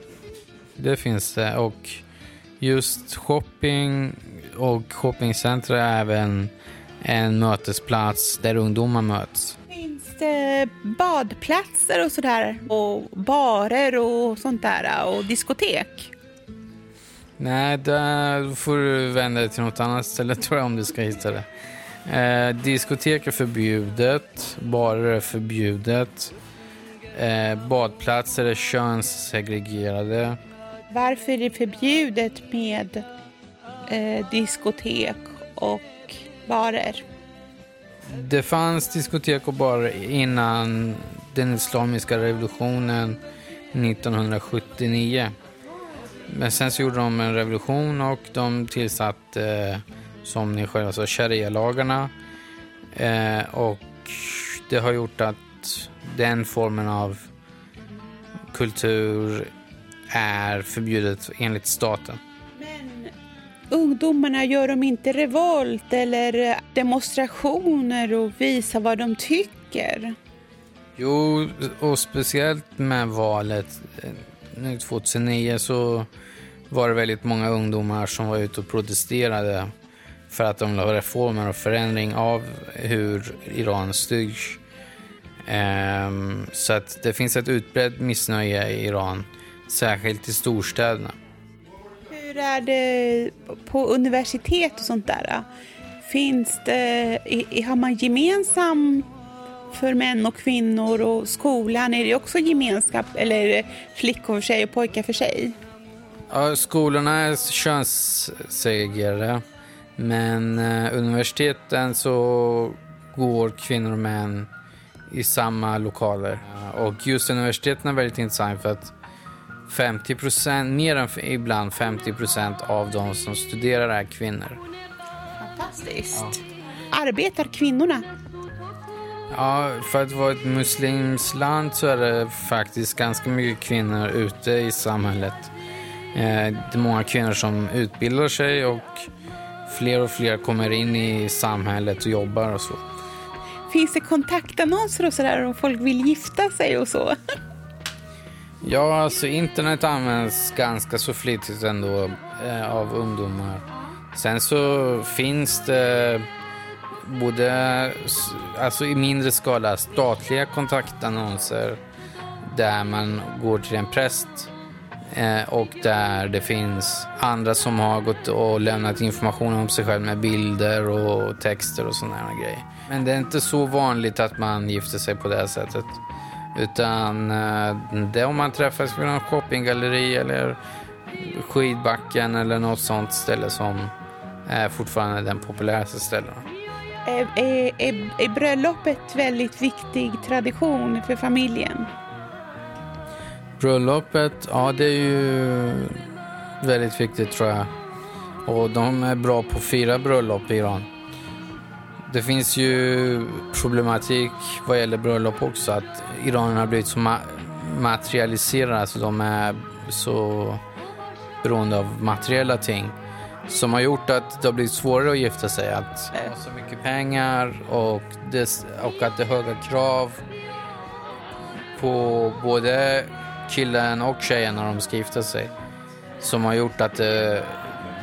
Det finns det och just shopping och shoppingcentra är även en mötesplats där ungdomar möts. Finns det badplatser och sådär och barer och sånt där och diskotek? Nej, där får du vända dig till något annat ställe tror jag om du ska hitta det. Eh, diskotek är förbjudet, barer är förbjudet, eh, badplatser är könssegregerade. Varför är det förbjudet med eh, diskotek och barer? Det fanns diskotek och barer innan den islamiska revolutionen 1979. Men sen så gjorde de en revolution och de tillsatte, eh, som ni själva sa, sharia-lagarna. Eh, och det har gjort att den formen av kultur är förbjudet enligt staten. Ungdomarna, gör de inte revolt eller demonstrationer och visar vad de tycker? Jo, och speciellt med valet eh, nu 2009 så var det väldigt många ungdomar som var ute och protesterade för att de ville ha reformer och förändring av hur Iran styrs. Ehm, så att det finns ett utbrett missnöje i Iran, särskilt i storstäderna. Hur är det på universitet och sånt där? Finns det, har man gemensam för män och kvinnor och skolan? Är det också gemenskap eller är det flickor för sig och pojkar för sig? Ja, skolorna är könssegregerade, men eh, universiteten så går kvinnor och män i samma lokaler. Och just universiteten är väldigt intressant för att 50 procent, mer än ibland 50 procent av de som studerar är kvinnor. Fantastiskt. Arbetar kvinnorna? Ja, för att vara ett muslimskt land så är det faktiskt ganska mycket kvinnor ute i samhället. Eh, Det är många kvinnor som utbildar sig och fler och fler kommer in i samhället och jobbar och så. Finns det kontaktannonser och sådär om folk vill gifta sig och så? Ja, alltså internet används ganska så flitigt ändå eh, av ungdomar. Sen så finns det både alltså i mindre skala statliga kontaktannonser där man går till en präst eh, och där det finns andra som har gått och lämnat information om sig själv med bilder och texter och sådana grejer. Men det är inte så vanligt att man gifter sig på det här sättet. Utan eh, det om man träffas vid någon shoppinggalleri eller skidbacken eller något sånt ställe som är fortfarande den populäraste ställen. Är, är, är, är bröllopet väldigt viktig tradition för familjen? Bröllopet, ja det är ju väldigt viktigt tror jag. Och de är bra på att fira bröllop i Iran. Det finns ju problematik vad gäller bröllop också. Att Iran har blivit så ma- materialiserade, alltså de är så beroende av materiella ting. Som har gjort att det har blivit svårare att gifta sig. Att ha så mycket pengar och, det, och att det är höga krav på både killen och tjejen när de ska gifta sig. Som har gjort att det,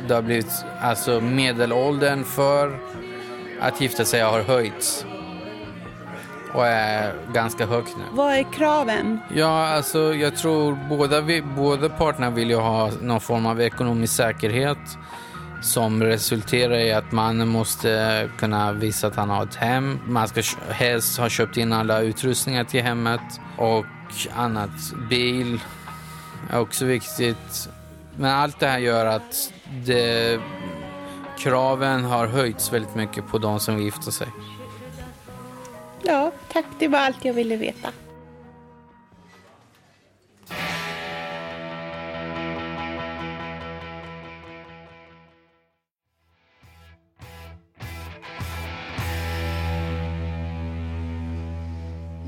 det har blivit, alltså medelåldern för att gifta sig har höjts. Och är ganska högt nu. Vad är kraven? Ja, alltså jag tror båda, vi, båda parterna vill ju ha någon form av ekonomisk säkerhet som resulterar i att mannen måste kunna visa att han har ett hem. Man ska helst ha köpt in alla utrustningar till hemmet och annat. Bil är också viktigt. Men allt det här gör att det, kraven har höjts väldigt mycket på de som vill gifta sig. Ja, tack. Det var allt jag ville veta.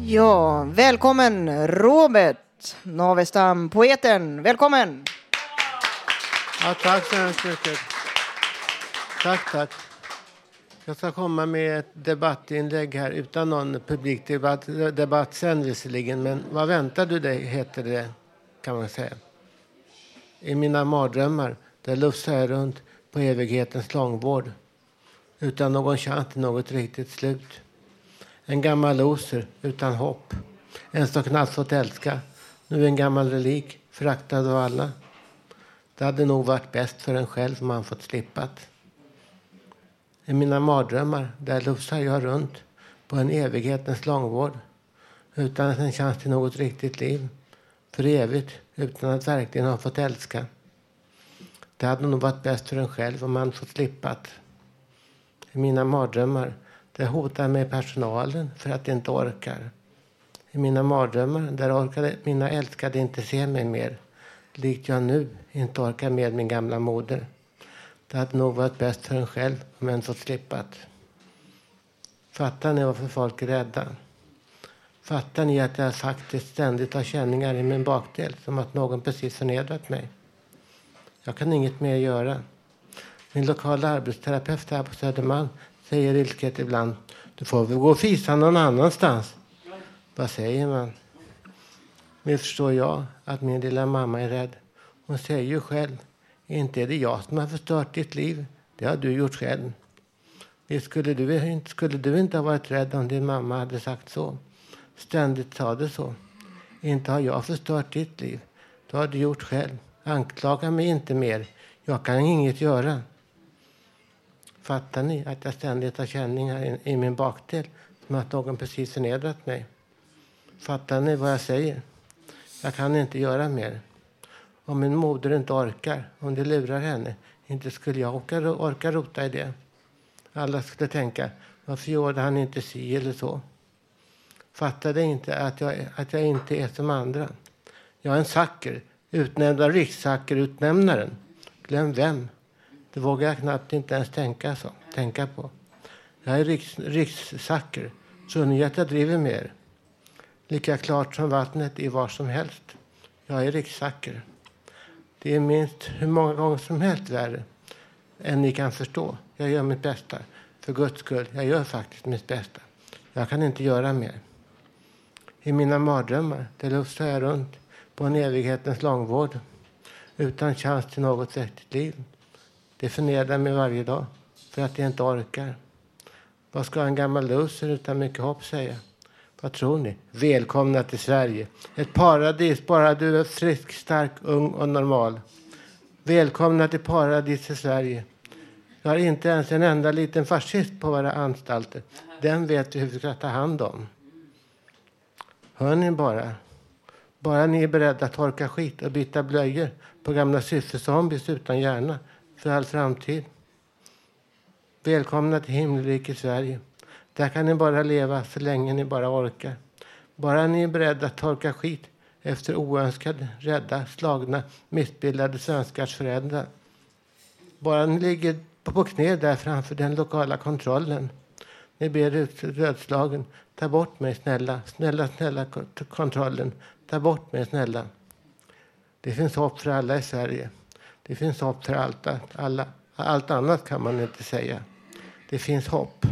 Ja, välkommen Robert Navestam, poeten. Välkommen! Ja, tack så hemskt mycket. Tack, tack. Jag ska komma med ett debattinlägg här utan någon publikdebatt debatt sen visserligen. Men vad väntar du dig, heter det, kan man säga. I mina mardrömmar, där lufsar jag runt på evighetens långvård utan någon chans till något riktigt slut. En gammal loser utan hopp. En som knappt fått älska. Nu en gammal relik, föraktad av alla. Det hade nog varit bäst för en själv om man fått slippat. I mina mardrömmar, där lufsar jag runt på en evighetens långvård utan en chans till något riktigt liv. För evigt, utan att verkligen ha fått älska. Det hade nog varit bäst för en själv om man fått slippat. I mina mardrömmar, där hotar mig personalen för att de inte orkar. I mina mardrömmar, där orkade mina älskade inte se mig mer. likt jag nu inte orkar med min gamla moder. Det hade nog varit bäst för en själv om en fått slippat. Fattar ni varför folk är rädda? Fattar ni att jag faktiskt ständigt har känningar i min bakdel som att någon precis förnedrat mig? Jag kan inget mer göra. Min lokala arbetsterapeut här på Södermalm säger ilsket ibland. Du får väl gå och fisa någon annanstans. Vad säger man? Nu förstår jag att min lilla mamma är rädd. Hon säger ju själv. Inte är det jag som har förstört ditt liv. Det har du gjort själv. Visst skulle du, inte- skulle du inte ha varit rädd om din mamma hade sagt så? Ständigt sa det så. Inte har jag förstört ditt liv. Det har du gjort själv. Anklaga mig inte mer. Jag kan inget göra. Fattar ni att jag ständigt har känningar i, i min bakdel som att någon precis förnedrat mig? Fattar ni vad jag säger? Jag kan inte göra mer. Om min moder inte orkar, om det lurar henne, inte skulle jag orka, orka rota i det. Alla skulle tänka, varför gjorde han inte si eller så? Fattade inte att jag, att jag inte är som andra. Jag är en sacker, utnämnd av rikssackerutnämnaren. Glöm vem? Det vågar jag knappt inte ens tänka, så, tänka på. Jag är riks, rikssacker. Tror ni att jag driver med er? Lika klart som vattnet i var som helst. Jag är rikssacker. Det är minst hur många gånger som helst värre än ni kan förstå. Jag gör mitt bästa. För Guds skull, jag gör faktiskt mitt bästa. Jag kan inte göra mer. I mina mardrömmar, det lufsar jag runt på en evighetens långvård utan chans till något vettigt liv. Det förnedrar mig varje dag för att jag inte orkar. Vad ska en gammal loser utan mycket hopp säga? Vad tror ni? Välkomna till Sverige. Ett paradis bara du är frisk, stark, ung och normal. Välkomna till paradis i Sverige. Vi har inte ens en enda liten fascist på våra anstalter. Den vet vi hur vi ska ta hand om. Hör ni bara? Bara ni är beredda att torka skit och byta blöjor på gamla systerzombies utan hjärna för all framtid. Välkomna till himmelriket Sverige. Där kan ni bara leva så länge ni bara orkar. Bara ni är beredda att torka skit efter oönskade, rädda, slagna, missbildade svenskars föräldrar. Bara ni ligger på knä där framför den lokala kontrollen. Ni ber ut rödslagen. Ta bort mig snälla. Snälla, snälla kontrollen. Ta bort mig snälla. Det finns hopp för alla i Sverige. Det finns hopp för allt, alla. Allt annat kan man inte säga. Det finns hopp.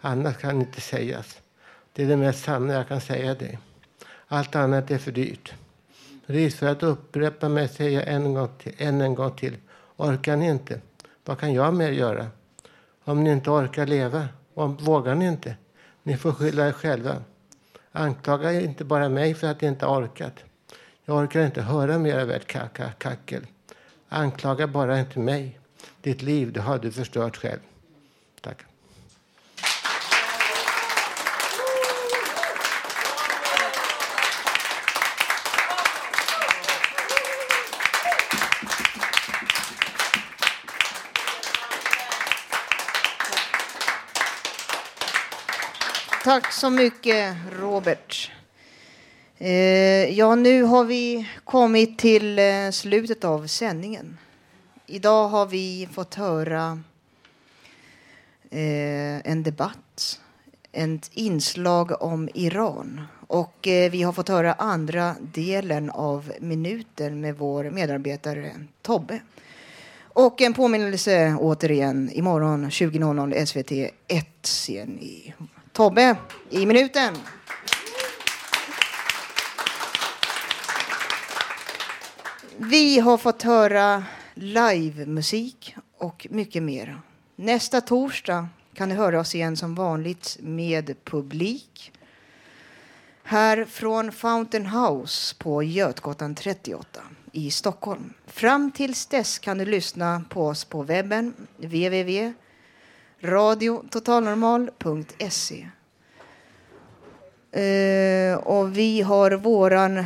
Annat kan inte sägas. Det är det mest sanna jag kan säga dig. Allt annat är för dyrt. Risk för att upprepa mig säger jag än en gång till. Än en gång till. Orkar ni inte? Vad kan jag mer göra? Om ni inte orkar leva, om, vågar ni inte? Ni får skylla er själva. Anklaga inte bara mig för att jag inte orkat. Jag orkar inte höra mer av ert kackel. Anklaga bara inte mig. Ditt liv, det har du förstört själv. Tack. Tack så mycket, Robert. Eh, ja, nu har vi kommit till eh, slutet av sändningen. Idag har vi fått höra eh, en debatt, ett inslag om Iran. Och vi har fått höra andra delen av minuten med vår medarbetare Tobbe. Och en påminnelse återigen, imorgon 20.00 SVT 1 ser ni Tobbe i minuten. Vi har fått höra livemusik och mycket mer. Nästa torsdag kan ni höra oss igen som vanligt med publik. Här från Fountain House på Götgatan 38 i Stockholm. Fram tills dess kan du lyssna på oss på webben Radiototalnormal.se. Eh, och vi har våran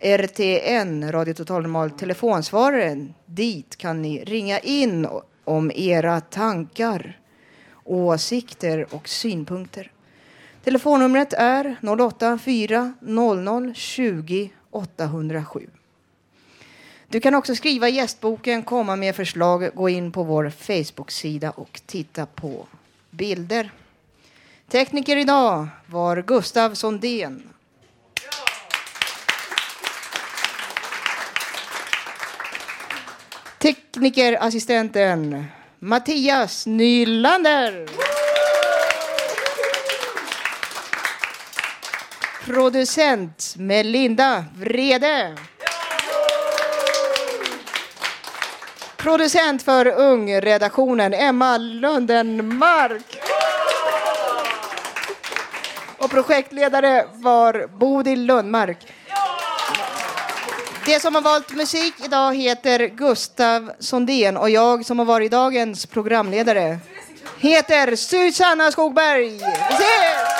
RTN, Radio Total Normal, telefonsvararen. Dit kan ni ringa in om era tankar, åsikter och synpunkter. Telefonnumret är 084 00 20 807. Du kan också skriva i gästboken, komma med förslag, gå in på vår Facebook-sida och titta på bilder. Tekniker idag var Gustav Sondén. Teknikerassistenten Mattias Nylander. Producent Melinda Vrede. Producent för Ung-redaktionen Emma Lundenmark. Och projektledare var Bodil Lundmark. Det som har valt musik idag heter Gustav Sondén och jag som har varit dagens programledare heter Susanna Skogberg. Vi ses!